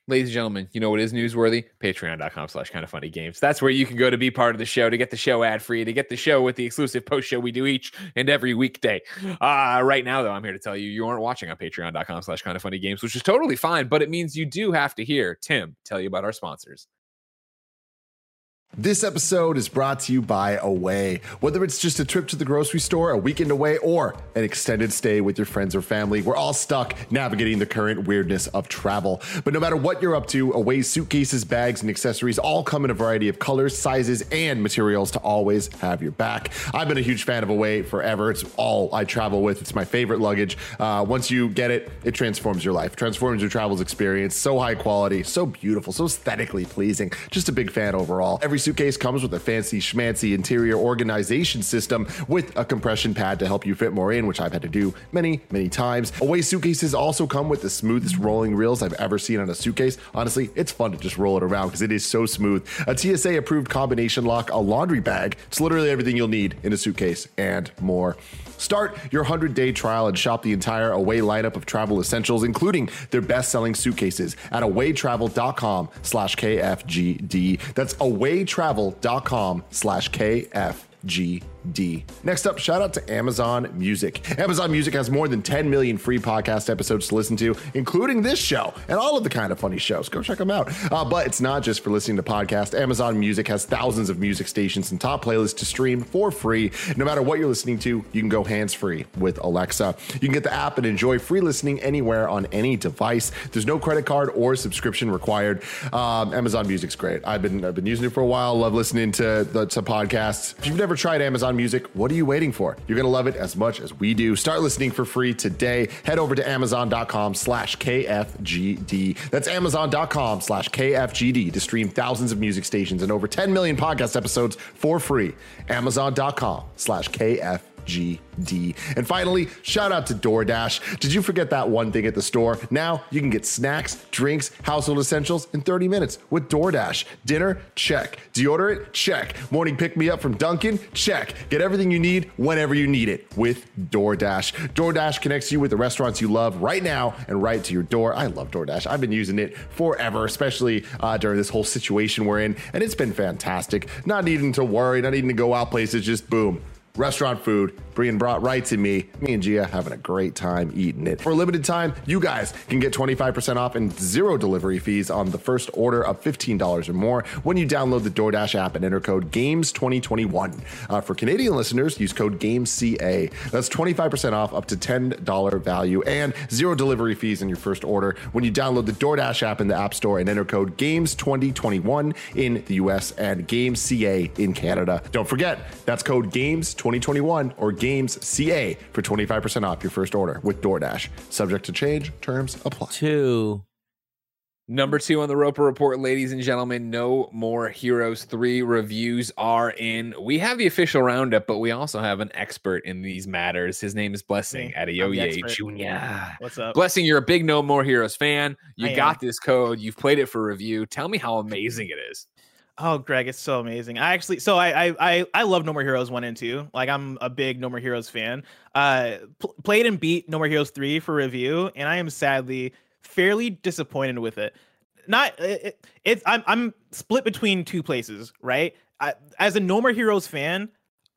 ladies and gentlemen, you know what is newsworthy? Patreon.com slash kind of funny games. That's where you can go to be part of the show, to get the show ad free, to get the show with the exclusive post show we do each and every weekday. Uh, right now, though, I'm here to tell you you aren't watching on patreon.com slash kind of funny games, which is totally fine, but it means you do have to hear Tim tell you about our sponsors. This episode is brought to you by Away. Whether it's just a trip to the grocery store, a weekend away, or an extended stay with your friends or family, we're all stuck navigating the current weirdness of travel. But no matter what you're up to, Away's suitcases, bags, and accessories all come in a variety of colors, sizes, and materials to always have your back. I've been a huge fan of Away forever. It's all I travel with. It's my favorite luggage. Uh, once you get it, it transforms your life, transforms your travels experience. So high quality, so beautiful, so aesthetically pleasing. Just a big fan overall. Every suitcase comes with a fancy schmancy interior organization system with a compression pad to help you fit more in, which I've had to do many, many times. Away suitcases also come with the smoothest rolling reels I've ever seen on a suitcase. Honestly, it's fun to just roll it around because it is so smooth. A TSA approved combination lock, a laundry bag. It's literally everything you'll need in a suitcase and more. Start your 100 day trial and shop the entire Away lineup of travel essentials, including their best selling suitcases at awaytravel.com slash KFGD. That's awaytravel.com slash KFGD. D. Next up, shout out to Amazon Music. Amazon Music has more than 10 million free podcast episodes to listen to, including this show and all of the kind of funny shows. Go check them out. Uh, but it's not just for listening to podcasts. Amazon Music has thousands of music stations and top playlists to stream for free. No matter what you're listening to, you can go hands free with Alexa. You can get the app and enjoy free listening anywhere on any device. There's no credit card or subscription required. Um, Amazon Music's great. I've been I've been using it for a while. Love listening to the to podcasts. If you've never tried Amazon Music, what are you waiting for? You're going to love it as much as we do. Start listening for free today. Head over to amazon.com slash KFGD. That's amazon.com slash KFGD to stream thousands of music stations and over 10 million podcast episodes for free. Amazon.com slash KFGD. GD. And finally, shout out to DoorDash. Did you forget that one thing at the store? Now you can get snacks, drinks, household essentials in 30 minutes with DoorDash. Dinner? Check. Deodorant? Check. Morning pick me up from Dunkin'? Check. Get everything you need whenever you need it with DoorDash. DoorDash connects you with the restaurants you love right now and right to your door. I love DoorDash. I've been using it forever, especially uh, during this whole situation we're in, and it's been fantastic. Not needing to worry, not needing to go out places, just boom restaurant food being brought right to me. Me and Gia having a great time eating it. For a limited time, you guys can get 25% off and zero delivery fees on the first order of $15 or more when you download the DoorDash app and enter code GAMES2021. Uh, for Canadian listeners, use code GAMESCA. That's 25% off up to $10 value and zero delivery fees in your first order when you download the DoorDash app in the App Store and enter code GAMES2021 in the US and GAMESCA in Canada. Don't forget, that's code GAMES2021 or GAMES Games CA for 25% off your first order with DoorDash. Subject to change, terms apply. Two. Number two on the Roper Report, ladies and gentlemen, No More Heroes 3 reviews are in. We have the official roundup, but we also have an expert in these matters. His name is Blessing mm, Me. I'm the Adeoye. Jr. What's up? Blessing, you're a big No More Heroes fan. You I got this code. You've played it for review. Tell me how amazing it is. Oh, Greg, it's so amazing. I actually, so I, I, I, love No More Heroes one and two. Like, I'm a big No More Heroes fan. Uh, pl- played and beat No More Heroes three for review, and I am sadly fairly disappointed with it. Not, it, it, it's, I'm, I'm split between two places, right? I, as a No More Heroes fan,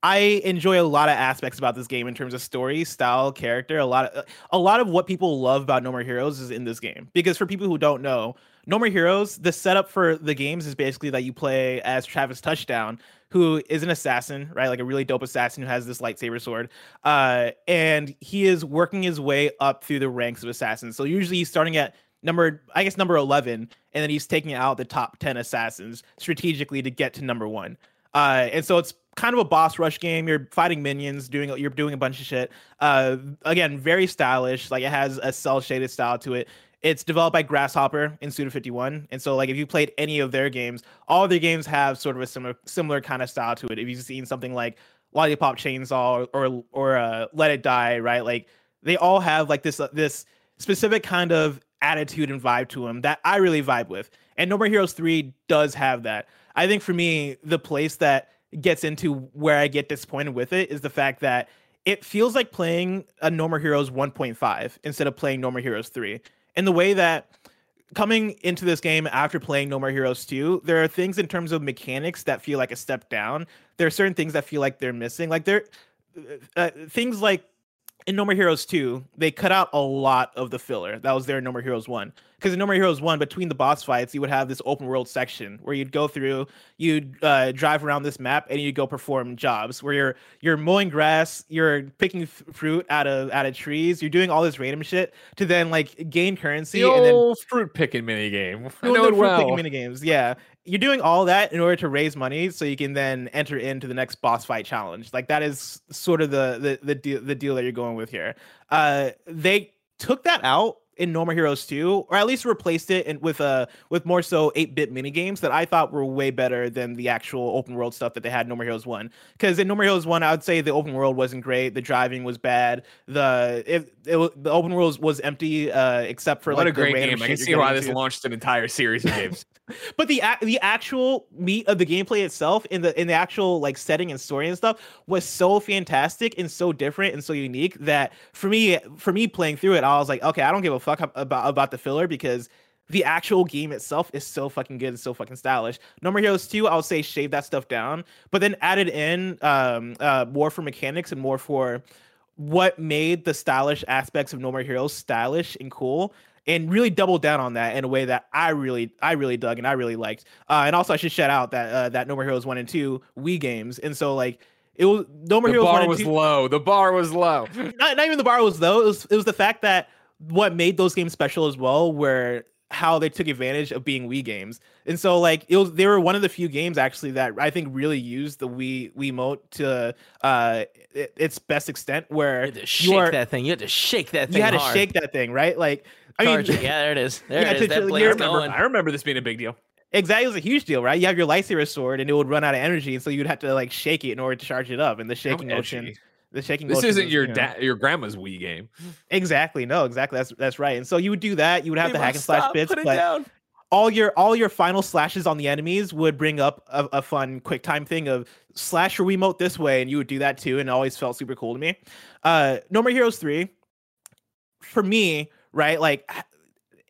I enjoy a lot of aspects about this game in terms of story, style, character. A lot of a lot of what people love about No More Heroes is in this game. Because for people who don't know, No More Heroes, the setup for the games is basically that you play as Travis Touchdown, who is an assassin, right? Like a really dope assassin who has this lightsaber sword. Uh, and he is working his way up through the ranks of assassins. So usually he's starting at number, I guess number 11, and then he's taking out the top 10 assassins strategically to get to number one. Uh, and so it's kind of a boss rush game. You're fighting minions, doing you're doing a bunch of shit. Uh, again, very stylish. Like it has a cel shaded style to it. It's developed by Grasshopper in Suda 51, and so like if you played any of their games, all their games have sort of a similar similar kind of style to it. If you've seen something like Lollipop Chainsaw or or, or uh, Let It Die, right? Like they all have like this uh, this specific kind of attitude and vibe to them that I really vibe with. And No More Heroes 3 does have that. I think for me, the place that gets into where I get disappointed with it is the fact that it feels like playing a No More Heroes 1.5 instead of playing No More Heroes 3. In the way that coming into this game after playing No More Heroes 2, there are things in terms of mechanics that feel like a step down. There are certain things that feel like they're missing. Like there uh, things like in No More Heroes 2, they cut out a lot of the filler that was there in No More Heroes 1. Because in No More Heroes 1, between the boss fights, you would have this open world section where you'd go through, you'd uh, drive around this map, and you'd go perform jobs where you're you're mowing grass, you're picking f- fruit out of out of trees, you're doing all this random shit to then like gain currency The and then fruit picking mini game. I know the it fruit well. picking mini games. Yeah, you're doing all that in order to raise money so you can then enter into the next boss fight challenge. Like that is sort of the the the deal the deal that you're going with here. Uh, they took that out in No More Heroes 2, or at least replaced it in, with uh with more so 8-bit mini games that I thought were way better than the actual open world stuff that they had in No More Heroes 1. Because in No More Heroes 1, I would say the open world wasn't great, the driving was bad, the it, it the open world was, empty uh except for what like a great game! I can see why this launched an entire series of games. *laughs* but the the actual meat of the gameplay itself in the in the actual like setting and story and stuff was so fantastic and so different and so unique that for me for me playing through it I was like okay I don't give a fuck about about the filler because the actual game itself is so fucking good and so fucking stylish. No More Heroes 2, I would say shave that stuff down, but then added in um uh more for mechanics and more for what made the stylish aspects of No More Heroes stylish and cool and really doubled down on that in a way that I really I really dug and I really liked. Uh, and also I should shout out that uh, that No More Heroes 1 and 2 Wii games. And so like it was No More the Heroes 1 bar and was 2 low. The bar was low. *laughs* not, not even the bar was though. It was it was the fact that what made those games special as well were how they took advantage of being Wii games. And so like it was they were one of the few games actually that I think really used the Wii Wii mote to uh i- its best extent where You had to you shake are that thing. You had to shake that thing. you had to hard. shake that thing, right? Like I mean *laughs* yeah, there it is. There Yeah, it is. to- That blade's I remember, going. I remember this being a big deal. Exactly, it was a huge deal, right? You have your lightsaber sword, and it would run out of energy, and so you'd have to like shake it in order to charge it up. And the shaking motion, the shaking. This isn't was, your you know- dad, your grandma's Wii game. Exactly, no, exactly. That's that's right. And so you would do that. You would have Hey, the hack and slash bits, but down. all your all your final slashes on the enemies would bring up a, a fun quick time thing of slash your Wiimote this way, and you would do that too, and it always felt super cool to me. Uh, no More Heroes three, for me, right? Like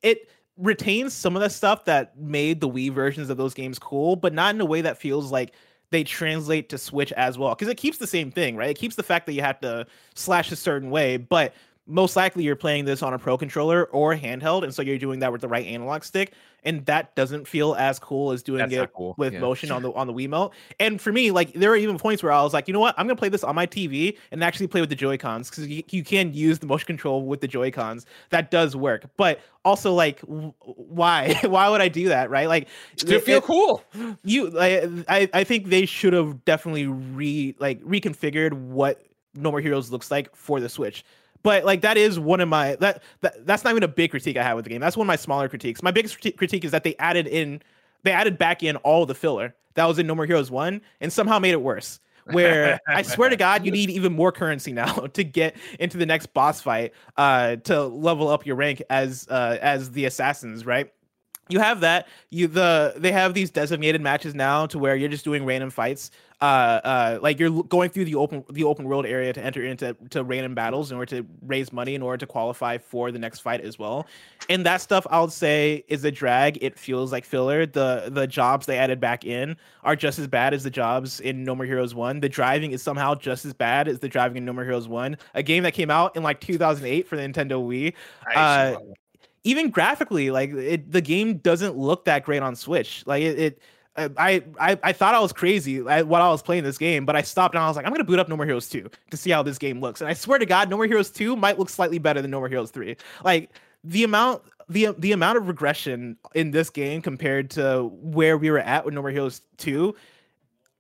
it retains some of the stuff that made the Wii versions of those games cool, but not in a way that feels like they translate to Switch as well. Because it keeps the same thing, right? It keeps the fact that you have to slash a certain way, but most likely you're playing this on a pro controller or handheld, and so you're doing that with the right analog stick, and that doesn't feel as cool as doing That's it cool, with yeah. motion on the on the Wiimote. And for me, like there are even points where I was like, you know what, I'm gonna play this on my TV and actually play with the Joy Cons because you, you can use the motion control with the Joy Cons. That does work, but also like, w- why? *laughs* why would I do that? Right? Like, To it- feel it- cool. you I, I I think they should have definitely re like reconfigured what No More Heroes looks like for the Switch. But like that is one of my that, that that's not even a big critique I have with the game. That's one of my smaller critiques. My biggest criti- critique is that they added in they added back in all the filler that was in No More Heroes 1 and somehow made it worse. Where I swear to God, you need even more currency *laughs* now to get into the next boss fight uh to level up your rank as uh as the assassins, right? You have that. You the they have these designated matches now to where you're just doing random fights uh uh like you're going through the open the open world area to enter into to random battles in order to raise money in order to qualify for the next fight as well. And that stuff i would say is a drag. It feels like filler. The the jobs they added back in are just as bad as the jobs in no more heroes 1 the driving is somehow just as bad as the driving in no more heroes 1 a game that came out in like 2008 for the nintendo wii. Uh, even graphically, like it, the game doesn't look that great on Switch. Like it, it uh, I, I, I thought I was crazy while I was playing this game, but I stopped and I was like, I'm gonna boot up No More Heroes 2 to see how this game looks. And I swear to God, No More Heroes 2 might look slightly better than No More Heroes 3. Like the amount, the the amount of regression in this game compared to where we were at with No More Heroes 2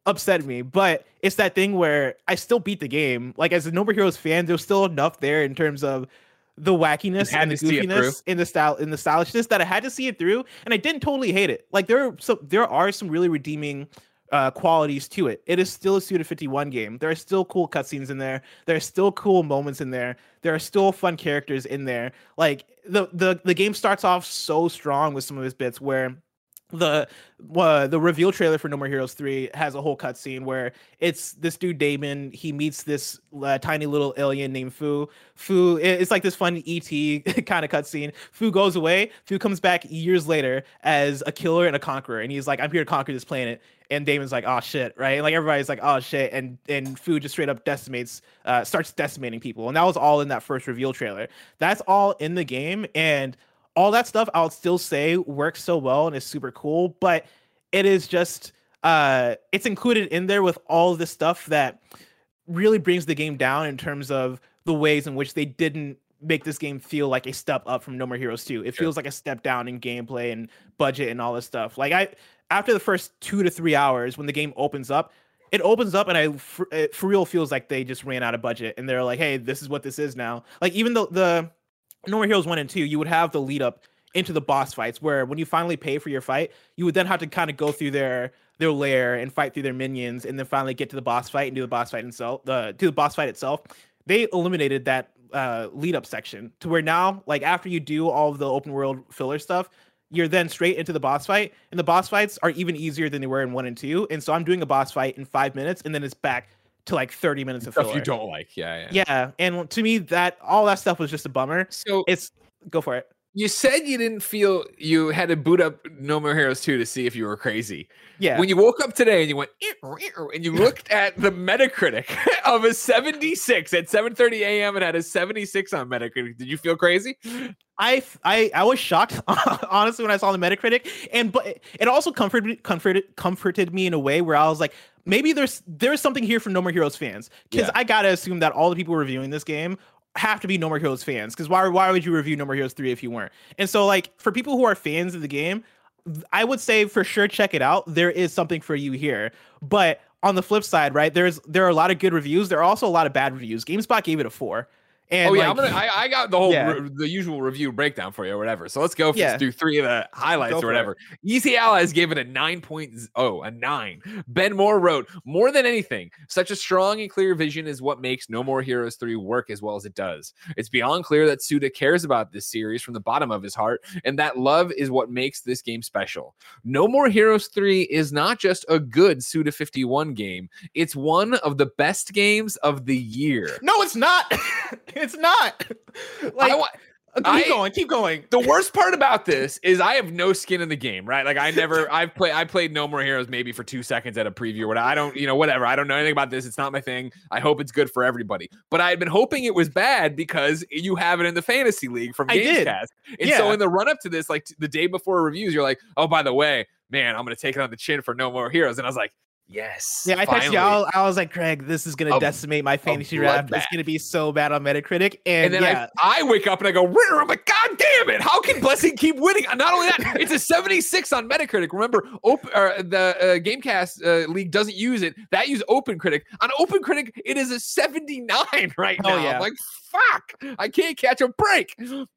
upset me. But it's that thing where I still beat the game. Like as a No More Heroes fan, there's still enough there in terms of the wackiness and the to see it through. goofiness in the style in the stylishness that I had to see it through, and I didn't totally hate it. Like there are so there are some really redeeming uh, qualities to it. It is still a Suda 51 game. There are still cool cutscenes in there. There are still cool moments in there. There are still fun characters in there. Like the the the game starts off so strong with some of his bits where the uh, the reveal trailer for No More Heroes 3 has a whole cutscene where it's this dude Damon. He meets this uh, tiny little alien named Fu. Fu, it's like this fun ET *laughs* kind of cutscene. Fu goes away. Fu comes back years later as a killer and a conqueror, and he's like, "I'm here to conquer this planet." And Damon's like, "Oh shit!" Right? like everybody's like, "Oh shit!" And and Fu just straight up decimates, uh, starts decimating people, and that was all in that first reveal trailer. That's all in the game, and all that stuff I'll still say works so well and is super cool, but it is just uh it's included in there with all this stuff that really brings the game down in terms of the ways in which they didn't make this game feel like a step up from No More Heroes 2. It sure. feels like a step down in gameplay and budget and all this stuff. Like I after the first 2 to 3 hours when the game opens up, it opens up and I for, for real feels like they just ran out of budget and they're like, "Hey, this is what this is now." Like even though the no More Heroes 1 and 2, you would have the lead up into the boss fights where when you finally pay for your fight, you would then have to kind of go through their their lair and fight through their minions and then finally get to the boss fight and do the boss fight itself, the to the boss fight itself. They eliminated that uh, lead up section to where now, like after you do all of the open world filler stuff, you're then straight into the boss fight. And the boss fights are even easier than they were in one and two. And so I'm doing a boss fight in five minutes and then it's back to like 30 minutes of stuff filler. you don't like. Yeah, yeah. Yeah. And to me, that all that stuff was just a bummer. So it's go for it. You said you didn't feel you had to boot up No More Heroes 2 to see if you were crazy. Yeah. When you woke up today and you went and you *laughs* looked at the Metacritic *laughs* of a 76 at 7:30 a.m. and had a 76 on Metacritic, did you feel crazy? I I I was shocked *laughs* honestly when I saw the Metacritic and but it also comforted comforted comforted me in a way where I was like maybe there's there's something here for No More Heroes fans because yeah. I gotta assume that all the people reviewing this game have to be No More Heroes fans because why why would you review No More Heroes 3 if you weren't? And so like for people who are fans of the game, I would say for sure check it out. There is something for you here. But on the flip side, right, there's there are a lot of good reviews. There are also a lot of bad reviews. GameSpot gave it a four. And oh yeah, like, I'm gonna, I, I got the whole yeah. re- the usual review breakdown for you or whatever. So let's go yeah. through three of the highlights or whatever. It. Easy Allies gave it a 9.0, a nine. Ben Moore wrote, more than anything, such a strong and clear vision is what makes No More Heroes 3 work as well as it does. It's beyond clear that Suda cares about this series from the bottom of his heart, and that love is what makes this game special. No More Heroes 3 is not just a good Suda 51 game, it's one of the best games of the year. No, it's not. *laughs* It's not. *laughs* like, I, uh, keep I, going, keep going. The worst part about this is I have no skin in the game, right? Like I never, *laughs* I've played, I played No More Heroes maybe for two seconds at a preview. What I don't, you know, whatever. I don't know anything about this. It's not my thing. I hope it's good for everybody. But I had been hoping it was bad because you have it in the fantasy league from Gamescast. And yeah. so in the run up to this, like the day before reviews, you're like, oh, by the way, man, I'm gonna take it on the chin for No More Heroes. And I was like, Yes. Yeah, I texted y'all. I, was like, Craig, this is gonna a, decimate my fantasy draft. It's gonna be so bad on Metacritic. And, and then yeah. I, I wake up and I go, I'm like, God damn it! How can Blessing keep winning? Not only that, it's a 76 on Metacritic. Remember, open uh, the uh, Gamescast uh, League doesn't use it. That use Open Critic. On Open Critic, it is a 79 *laughs* right now. Oh, yeah. I'm like, fuck, I can't catch a break.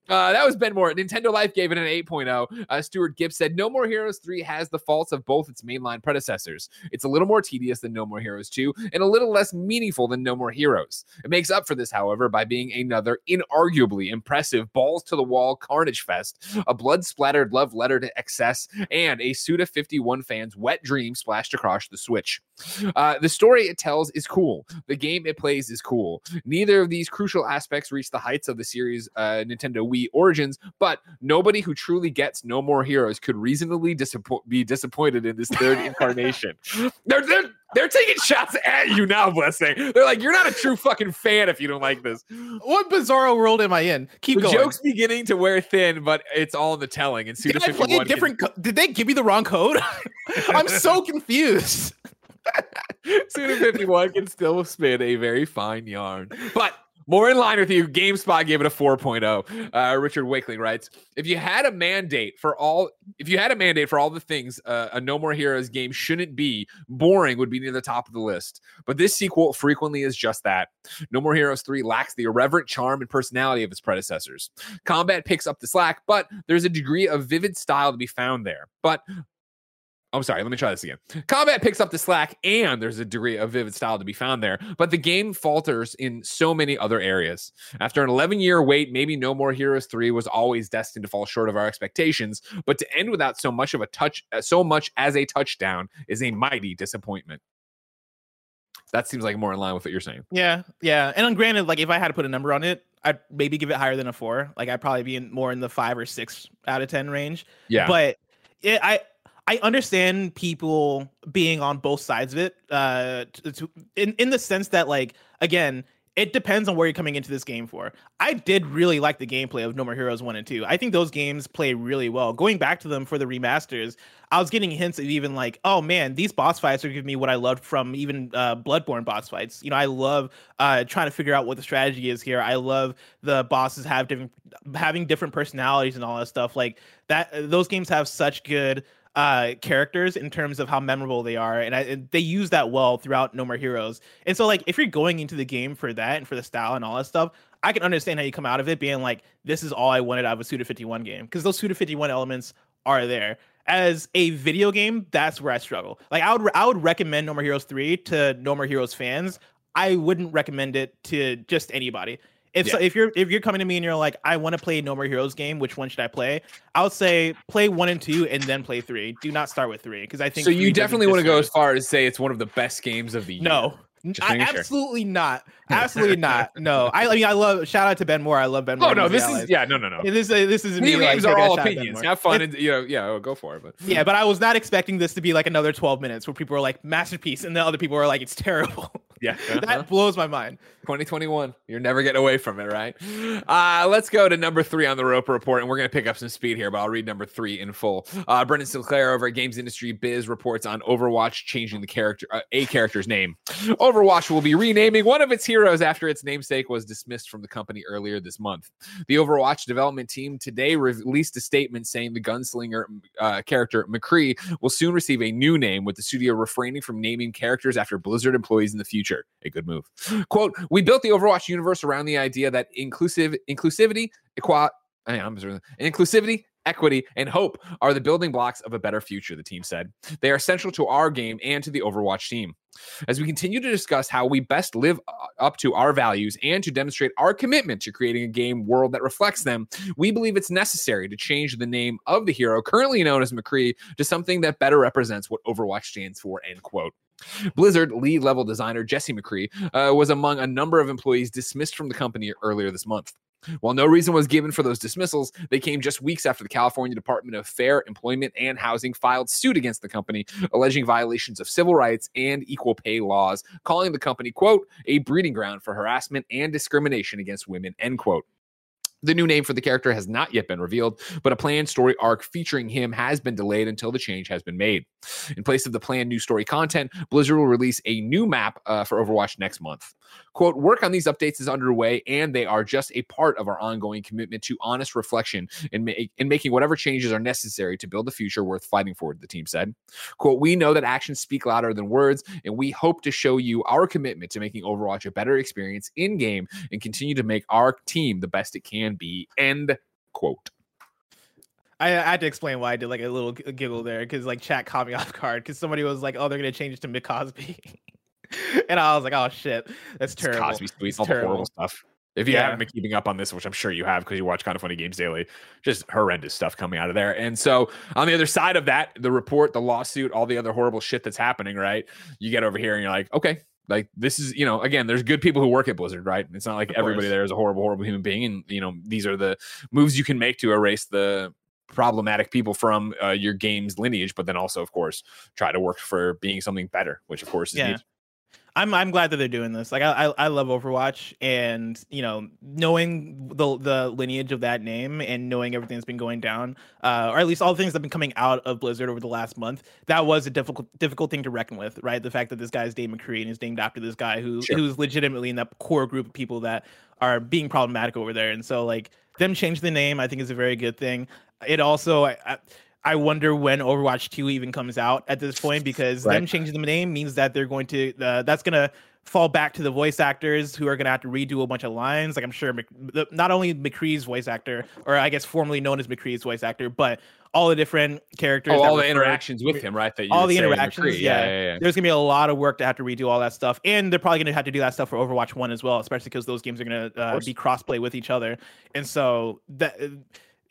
Uh, that was Ben Moore. Nintendo Life gave it an 8.0. Uh, Stuart Gipp said, No More Heroes 3 has the faults of both its mainline predecessors. It's a little more tedious than No More Heroes 2 and a little less meaningful than No More Heroes. It makes up for this, however, by being another inarguably impressive balls to the wall carnage fest, a blood splattered love letter to excess, and a Suda 51 fans' wet dream splashed across the Switch. Uh, the story it tells is cool. The game it plays is cool. Neither of these crucial aspects reach the heights of the series uh, Nintendo Wii Origins, but nobody who truly gets No More Heroes could reasonably disappo- be disappointed in this third *laughs* incarnation. They're, they're they're taking shots at you now, blessing. They're like, you're not a true fucking fan if you don't like this. What bizarre world am I in? Keep the going. joke's beginning to wear thin, but it's all in the telling. And Suda Did I play a different? Can... Co- did they give me the wrong code? *laughs* I'm so confused. *laughs* Suda 51 can still spin a very fine yarn. But more in line with you, GameSpot gave it a 4.0. Uh, Richard Wakeling writes, if you had a mandate for all, if you had a mandate for all the things uh, a No More Heroes game shouldn't be, boring would be near the top of the list. But this sequel frequently is just that. No More Heroes 3 lacks the irreverent charm and personality of its predecessors. Combat picks up the slack, but there's a degree of vivid style to be found there. But I'm sorry, let me try this again. Combat picks up the slack, and there's a degree of vivid style to be found there, but the game falters in so many other areas. After an 11 year wait, maybe No More Heroes 3 was always destined to fall short of our expectations, but to end without so much of a touch, uh, so much as a touchdown is a mighty disappointment. That seems like more in line with what you're saying. Yeah, yeah. And granted, like if I had to put a number on it, I'd maybe give it higher than a four. Like I'd probably be in more in the five or six out of ten range. Yeah. But it, I I understand people being on both sides of it. Uh, to, in in the sense that like again, it depends on where you're coming into this game for. I did really like the gameplay of No More Heroes 1 and 2. I think those games play really well. Going back to them for the remasters, I was getting hints of even like, oh man, these boss fights are giving me what I loved from even uh, Bloodborne boss fights. You know, I love uh, trying to figure out what the strategy is here. I love the bosses have different having different personalities and all that stuff. Like that, those games have such good uh characters in terms of how memorable they are and, I, and they use that well throughout no more heroes. And so like if you're going into the game for that and for the style and all that stuff i can understand how you come out of it being like this is all i wanted out of a suda 51 game because those suda 51 elements are there. As a video game that's where i struggle. Like i would i would recommend no more heroes 3 to no more heroes fans. I wouldn't recommend it to just anybody if Yeah. so, if you're if you're coming to me and you're like, I want to play No More Heroes game, which one should I play? I'll say play one and two and then play three. Do not start with three because I think So you definitely want to go as far as say it's one of the best games of the year. No. I, making sure. absolutely not. *laughs* Absolutely not. No. I, I mean I love shout out to Ben Moore. I love Ben Moore. Oh no, this is yeah, no, no, no. This uh, this is me, like, are all shot at Ben opinions. Have fun, It's- and you know, yeah, oh, go for it. But yeah, but I was not expecting this to be like another 12 minutes where people are like masterpiece and the other people are like it's terrible. *laughs* yeah, *laughs* uh-huh. that blows my mind. 2021. You're never getting away from it, right? Uh, let's go to number three on the Roper Report, and we're going to pick up some speed here, but I'll read number three in full. Uh, Brendan Sinclair over at Games Industry Biz reports on Overwatch changing the character, uh, a character's name. Overwatch will be renaming one of its heroes after its namesake was dismissed from the company earlier this month. The Overwatch development team today released a statement saying the gunslinger uh, character McCree will soon receive a new name, with the studio refraining from naming characters after Blizzard employees in the future. A good move. Quote, we built the Overwatch universe around the idea that inclusive inclusivity, I am sorry, inclusivity, equity, and hope are the building blocks of a better future, the team said. They are central to our game and to the Overwatch team. As we continue to discuss how we best live uh, up to our values and to demonstrate our commitment to creating a game world that reflects them, we believe it's necessary to change the name of the hero currently known as McCree to something that better represents what Overwatch stands for, end quote. Blizzard lead level designer Jesse McCree uh, was among a number of employees dismissed from the company earlier this month. While no reason was given for those dismissals, they came just weeks after the California Department of Fair Employment and Housing filed suit against the company, alleging violations of civil rights and equal pay laws, calling the company, quote, a breeding ground for harassment and discrimination against women, end quote. The new name for the character has not yet been revealed, but a planned story arc featuring him has been delayed until the change has been made. In place of the planned new story content, Blizzard will release a new map uh, for Overwatch next month. Quote, work on these updates is underway, and they are just a part of our ongoing commitment to honest reflection and, ma- in making whatever changes are necessary to build a future worth fighting for, the team said. Quote, we know that actions speak louder than words, and we hope to show you our commitment to making Overwatch a better experience in game and continue to make our team the best it can be. End quote. I, I had to explain why I did like a little giggle there because like chat caught me *laughs* off guard because somebody was like, "Oh, they're gonna change it to Mick Cosby," *laughs* and I was like, "Oh shit, that's It's terrible." Cosby tweets, all the horrible stuff. If you Yeah. haven't been keeping up on this, which I'm sure you have because you watch kind of funny games daily, just horrendous stuff coming out of there. And so on the other side of that, the report, the lawsuit, all the other horrible shit that's happening, right? You get over here and you're like, okay, like this is, you know, again, there's good people who work at Blizzard, right? It's not like Of everybody course. there is a horrible, horrible human being. And, you know, these are the moves you can make to erase the problematic people from uh, your game's lineage, but then also, of course, try to work for being something better, which of course is Yeah. I'm I'm glad that they're doing this. Like I I, I love Overwatch, and you know knowing the the lineage of that name and knowing everything that's been going down, uh, or at least all the things that have been coming out of Blizzard over the last month, that was a difficult difficult thing to reckon with, right? The fact that this guy's named McCree and is named after this guy who Sure. who's legitimately in that core group of people that are being problematic over there, and so like them change the name, I think is a very good thing. It also I, I, I wonder when Overwatch 2 even comes out at this point because them changing the name means that they're going to uh, that's going to fall back to the voice actors who are going to have to redo a bunch of lines. Like I'm sure Mc, the, not only McCree's voice actor, or I guess formerly known as McCree's voice actor, but all the different characters. Oh, all the refer- interactions with him, right? That you all the interactions. Yeah. yeah, yeah, yeah. There's gonna be a lot of work to have to redo all that stuff, and they're probably gonna have to do that stuff for Overwatch One as well, especially because those games are gonna uh, be crossplay with each other, and so that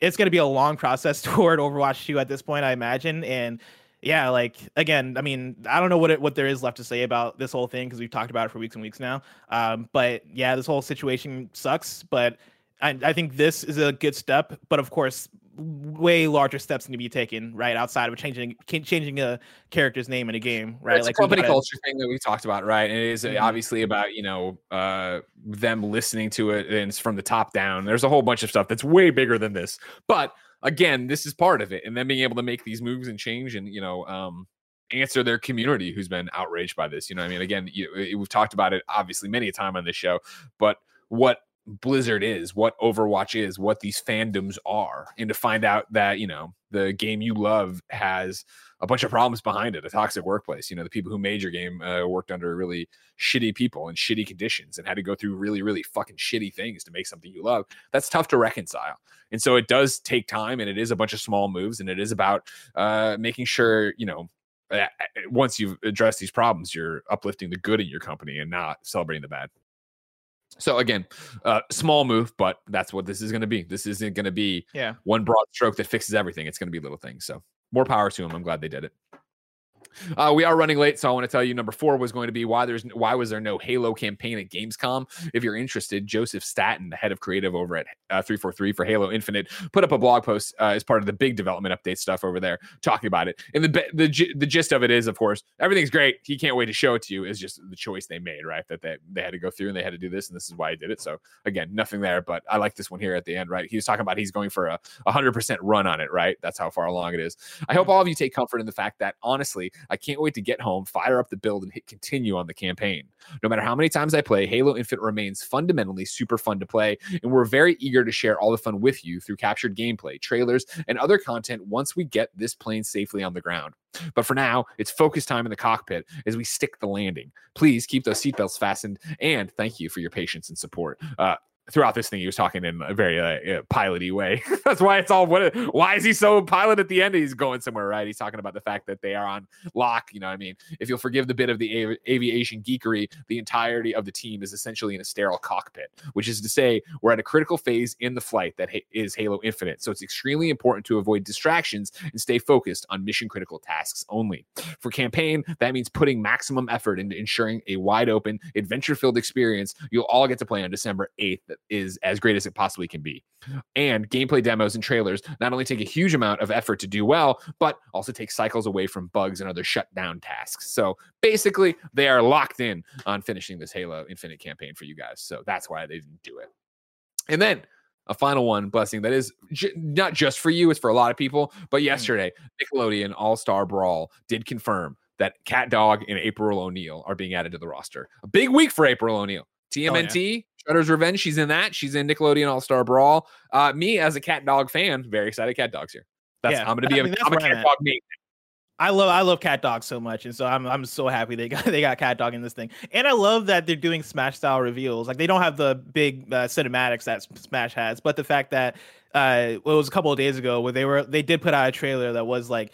it's gonna be a long process *laughs* toward Overwatch Two at this point, I imagine, and. Yeah, like again, I mean, I don't know what it, what there is left to say about this whole thing because we've talked about it for weeks and weeks now. Um, but yeah, this whole situation sucks. But I, I think this is a good step. But of course, way larger steps need to be taken right outside of changing changing a character's name in a game, right? It's like a company gotta- culture thing that we talked about, right? And it is, uh, Mhm. obviously about you know uh, them listening to it, and it's from the top down. There's a whole bunch of stuff that's way bigger than this, but again, this is part of it, and then being able to make these moves and change, and you know. Um, answer their community who's been outraged by this you know i mean again you, we've talked about it obviously many a time on this show but what blizzard is what overwatch is what these fandoms are and to find out that you know the game you love has a bunch of problems behind it a toxic workplace. You know the people who made your game uh, worked under really shitty people and shitty conditions and had to go through really really fucking shitty things to make something you love. That's tough to reconcile. And so it does take time and it is a bunch of small moves and it is about uh, making sure you know once you've addressed these problems you're uplifting the good in your company and not celebrating the bad so again uh, small move but that's what this is going to be this isn't going to be Yeah. one broad stroke that fixes everything. It's going to be little things. So more power to them. I'm glad they did it. Uh, we are running late, so I want to tell you number four was going to be why there's why was there no Halo campaign at Gamescom? If you're interested, Joseph Staten, the head of creative over at uh, 343 for Halo Infinite, put up a blog post uh, as part of the big development update stuff over there, talking about it. And the the the gist of it is, of course, everything's great. He can't wait to show it to you. Is just the choice they made, right? That they they had to go through and they had to do this, and this is why he did it. So again, nothing there, but I like this one here at the end, right? He was talking about he's going for a 100% run on it, right? That's how far along it is. I hope all of you take comfort in the fact that honestly, I can't wait to get home, fire up the build, and hit continue on the campaign. No matter how many times I play, Halo Infinite remains fundamentally super fun to play, and we're very eager to share all the fun with you through captured gameplay, trailers, and other content once we get this plane safely on the ground. But for now, it's focus time in the cockpit as we stick the landing. Please keep those seatbelts fastened, and thank you for your patience and support. Uh, throughout this thing, he was talking in a very uh, uh, piloty way. *laughs* That's why it's all what. Why is he so pilot at the end? He's going somewhere, right? He's talking about the fact that they are on lock. You know, what I mean, if you'll forgive the bit of the av- aviation geekery, the entirety of the team is essentially in a sterile cockpit, which is to say, we're at a critical phase in the flight that ha- is Halo Infinite. So it's extremely important to avoid distractions and stay focused on mission critical tasks only. For campaign, that means putting maximum effort into ensuring a wide open, adventure filled experience you'll all get to play on December 8th that is as great as it possibly can be. And gameplay demos and trailers not only take a huge amount of effort to do well, but also take cycles away from bugs and other shutdown tasks. So basically, they are locked in on finishing this Halo Infinite campaign for you guys. So that's why they didn't do it. And then a final one blessing that is j- not just for you, it's for a lot of people. But hmm. yesterday, Nickelodeon All Star Brawl did confirm that Cat Dog and April O'Neil are being added to the roster. A big week for April O'Neil. Oh, TMNT, Shredder's Revenge, she's in that. She's in Nickelodeon All Star Brawl. Uh, me as a Cat Dog fan, very excited. Cat Dog's here. That's Yeah, I'm gonna be I a, mean, that's I'm a Cat at. Dog mate. I love I love Cat Dog so much, and so I'm I'm so happy they got *laughs* they got Cat Dog in this thing, and I love that they're doing Smash style reveals. Like they don't have the big uh, cinematics that Smash has, but the fact that uh, well, it was a couple of days ago where they were they did put out a trailer that was like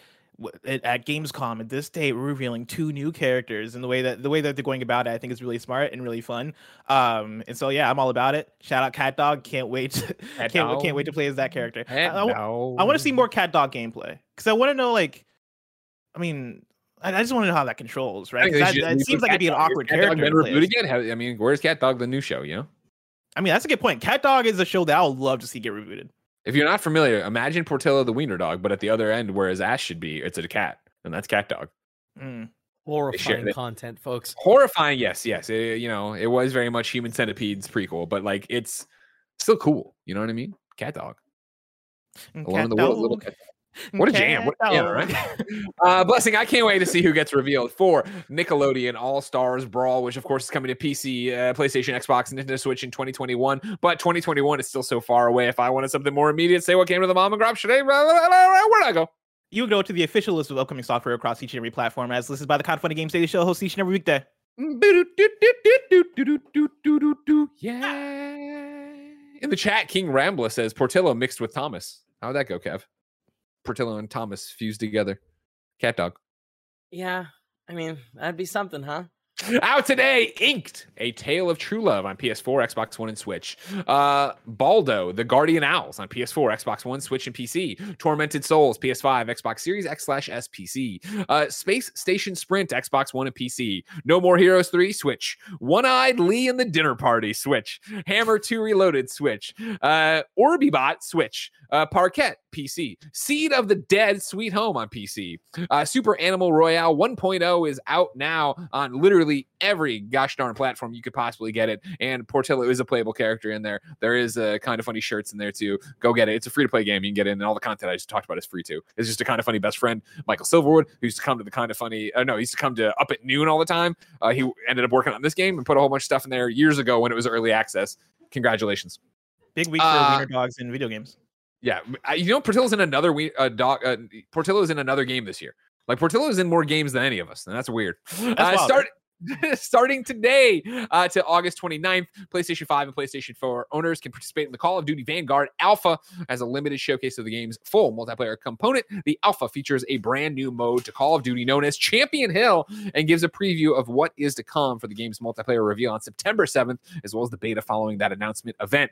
at at Gamescom at this date revealing two new characters, and the way that the way that they're going about it, I think is really smart and really fun. Um, and so yeah, I'm all about it. Shout out Cat Dog, can't wait, to, *laughs* can't Dog. can't wait to play as that character. I, I I want to see more cat dog gameplay because I want to know like, I mean, I, I just want to know how that controls, right? think 'Cause they That, should that reboot seems like it'd be an Dog. Awkward Cat Dog character. been to rebooted as. again? How- I mean, where's Cat Dog, the new show? You know, I mean, that's a good point. Cat Dog is a show that I would love to see get rebooted. If you're not familiar, imagine Portillo the Wiener Dog, but at the other end, where his ass should be, it's a cat, and that's Cat Dog. Mm. Horrifying they- content, folks. Horrifying, yes, yes. It- you know, it was very much Human Centipede's prequel, but like it's still cool. You know what I mean? Cat Dog. Alone Cat in the world, little Dog, cat. What a jam! What a jam, right? Uh, blessing. I can't wait to see who gets revealed for Nickelodeon All Stars Brawl, which of course is coming to PC, uh, PlayStation, Xbox, and Nintendo Switch in 2021. But 2021 is still so far away. If I wanted something more immediate, say what came to the mom and grab today. Where'd I go? You go to the official list of upcoming software across each and every platform as listed by the of Funny Games Daily Show host each and every weekday. Yeah. In the chat, King Rambla says Portillo mixed with Thomas. How'd that go, Kev? Portillo and Thomas fused together. Cat dog. Yeah, I mean that'd be something, huh? Out today, Inked, A Tale of True Love on PS4, Xbox One, and Switch. Uh, Baldo, The Guardian Owls on PS4, Xbox One, Switch, and PC. Tormented Souls, PS5, Xbox Series X slash S PC. Uh, Space Station Sprint, Xbox One and PC. No More Heroes 3, Switch. One Eyed Lee and the Dinner Party, Switch. Hammer 2 Reloaded, Switch. Uh, Orbibot, Switch. Uh, Parquet, PC. Seed of the Dead, Sweet Home on PC. Uh, Super Animal Royale 1.0 is out now on literally every gosh darn platform you could possibly get it. And Portillo is a playable character in there. There is a kind of funny shirts in there too. Go get it. It's a free to play game. You can get in, and all the content I just talked about is free too. It's just a kind of funny best friend, Michael Silverwood, who used to come to the kind of funny. Uh, no, he used to come to up at noon all the time. Uh, he ended up working on this game and put a whole bunch of stuff in there years ago when it was early access. Congratulations. Big week for Uh, wiener dogs in video games. Yeah, I- you know Portillo's in another we uh, dog. Uh, Portillo's in another game this year. Like Portillo's in more games than any of us, and that's weird. uh, start *laughs* starting today uh, to August 29th, PlayStation 5 and PlayStation 4 owners can participate in the Call of Duty Vanguard Alpha as a limited showcase of the game's full multiplayer component. The Alpha features a brand new mode to Call of Duty known as Champion Hill and gives a preview of what is to come for the game's multiplayer reveal on September 7th, as well as the beta following that announcement event.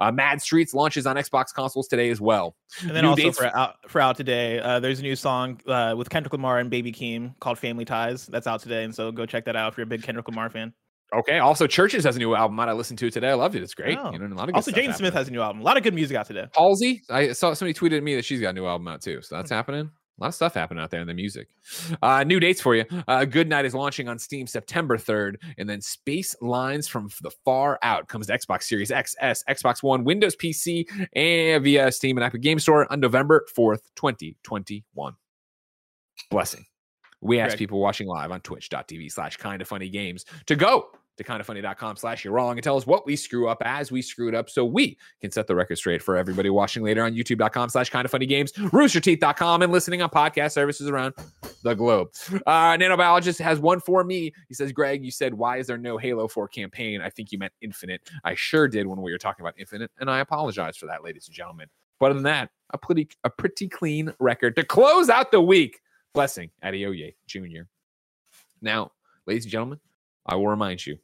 Uh, Mad Streets launches on Xbox consoles today as well. And then New also dates- for out for out today, uh, there's a new song uh, with Kendrick Lamar and Baby Keem called "Family Ties." That's out today, and so go check that out if you're a big Kendrick Lamar fan. Okay. Also, CHVRCHES has a new album out. I listened to it today. I loved it. It's great. Oh. You know, a lot of good Also, Jaden Smith happening. has a new album. A lot of good music out today. Halsey. I saw somebody tweeted at me that she's got a new album out too. So that's happening. A lot of stuff happening out there in the music. Uh, new dates for you. Uh, Good Night is launching on Steam September 3rd. And then Space Lines from the Far Out comes to Xbox Series XS, Xbox One, Windows PC, and via Steam and Epic Game Store on November 4th, 2021. Blessing. We ask Correct. people watching live on twitch.tv slash kind of funny games to go to kindoffunny.com slash you're wrong and tell us what we screw up as we screwed up so we can set the record straight for everybody watching later on youtube.com slash kind of funny games roosterteeth.com and listening on podcast services around the globe. Uh nanobiologist has one for me. He says greg you said why is there no halo 4 campaign? I think you meant infinite. I sure did when we were talking about infinite and i apologize for that ladies and gentlemen. But other than that a pretty a pretty clean record to close out the week. Blessing Adeoye jr now ladies and gentlemen i will remind you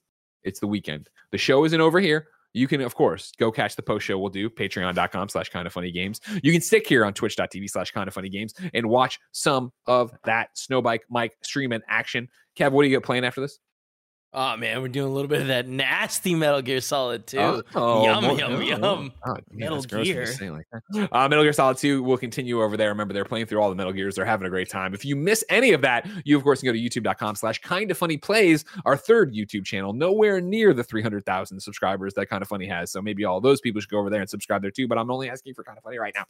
it's the weekend. The show isn't over here. You can, of course, go catch the post show we'll do, patreon.com slash kind of funny games. You can stick here on twitch.tv slash kind of funny games and watch some of that Snowbike Mike stream in action. Kev, what do you got playing after this? Oh man, we're doing a little bit of that nasty Metal Gear Solid too. Oh, Yum, more- yum, oh, yum. oh, man, Metal that's gross when you Gear. like. Uh, Metal Gear Solid 2 will continue over there. Remember, they're playing through all the Metal Gears. They're having a great time. If you miss any of that, you, of course, can go to youtube.com slash kind of funny plays, our third YouTube channel, nowhere near the 300,000 subscribers that kind of funny has. So maybe all those people should go over there and subscribe there too. But I'm only asking for kind of funny right now.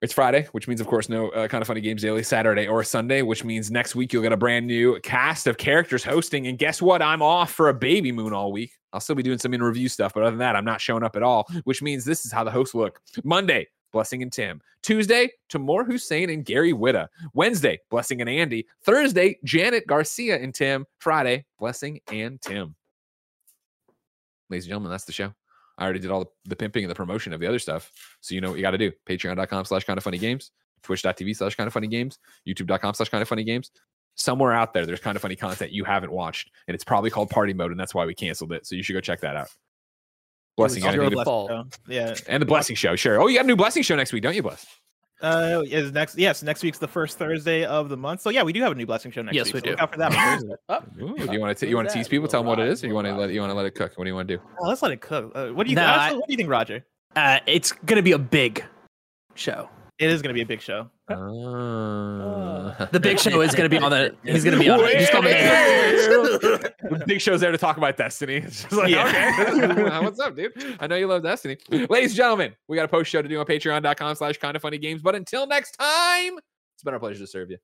It's Friday, which means, of course, no uh, kind of funny games daily Saturday or Sunday, which means next week you'll get a brand new cast of characters hosting. And guess what? I'm off for a baby moon all week. I'll still be doing some in review stuff, but other than that, I'm not showing up at all, which means this is how the hosts look. Monday, Blessing and Tim. Tuesday, Tamoor Hussain and Gary Whitta. Wednesday, Blessing and Andy. Thursday, Janet Garcia and Tim. Friday, Blessing and Tim. Ladies and gentlemen, that's the show. I already did all the, the pimping and the promotion of the other stuff. So you know what you got to do. Patreon.com slash kind of funny games, twitch.tv slash kind of funny games, youtube.com slash kind of funny games. Somewhere out there, there's kind of funny content you haven't watched, and it's probably called party mode, and that's why we canceled it. So you should go check that out. Blessing, was anything your to- fault. Yeah. and the blessing show, sure. Oh, you got a new blessing show next week, don't you, Bless? Uh, is next yes, next week's the first Thursday of the month. So yeah, we do have a new blessing show next Yes, week. we so do. Look out for that on *laughs* Thursday. Oh, Ooh, do you want to you want to tease people? Tell them what it is, or you want to let you want to let it cook? What do you want to do? Oh, let's let it cook. Uh, what do you Nah, actually, what do you think, Roger? Uh, it's gonna be a big show. It is going to be a big show. *laughs* Uh, The big show is gonna be on the. He's gonna be on. it. Just on the The Big Show's there to talk about Destiny. *laughs* It's just like, Yeah. okay, *laughs* what's up, dude? I know you love Destiny. Ladies and gentlemen, we got a post show to do on patreon.com slash kind of funny games. But until next time, it's been our pleasure to serve you.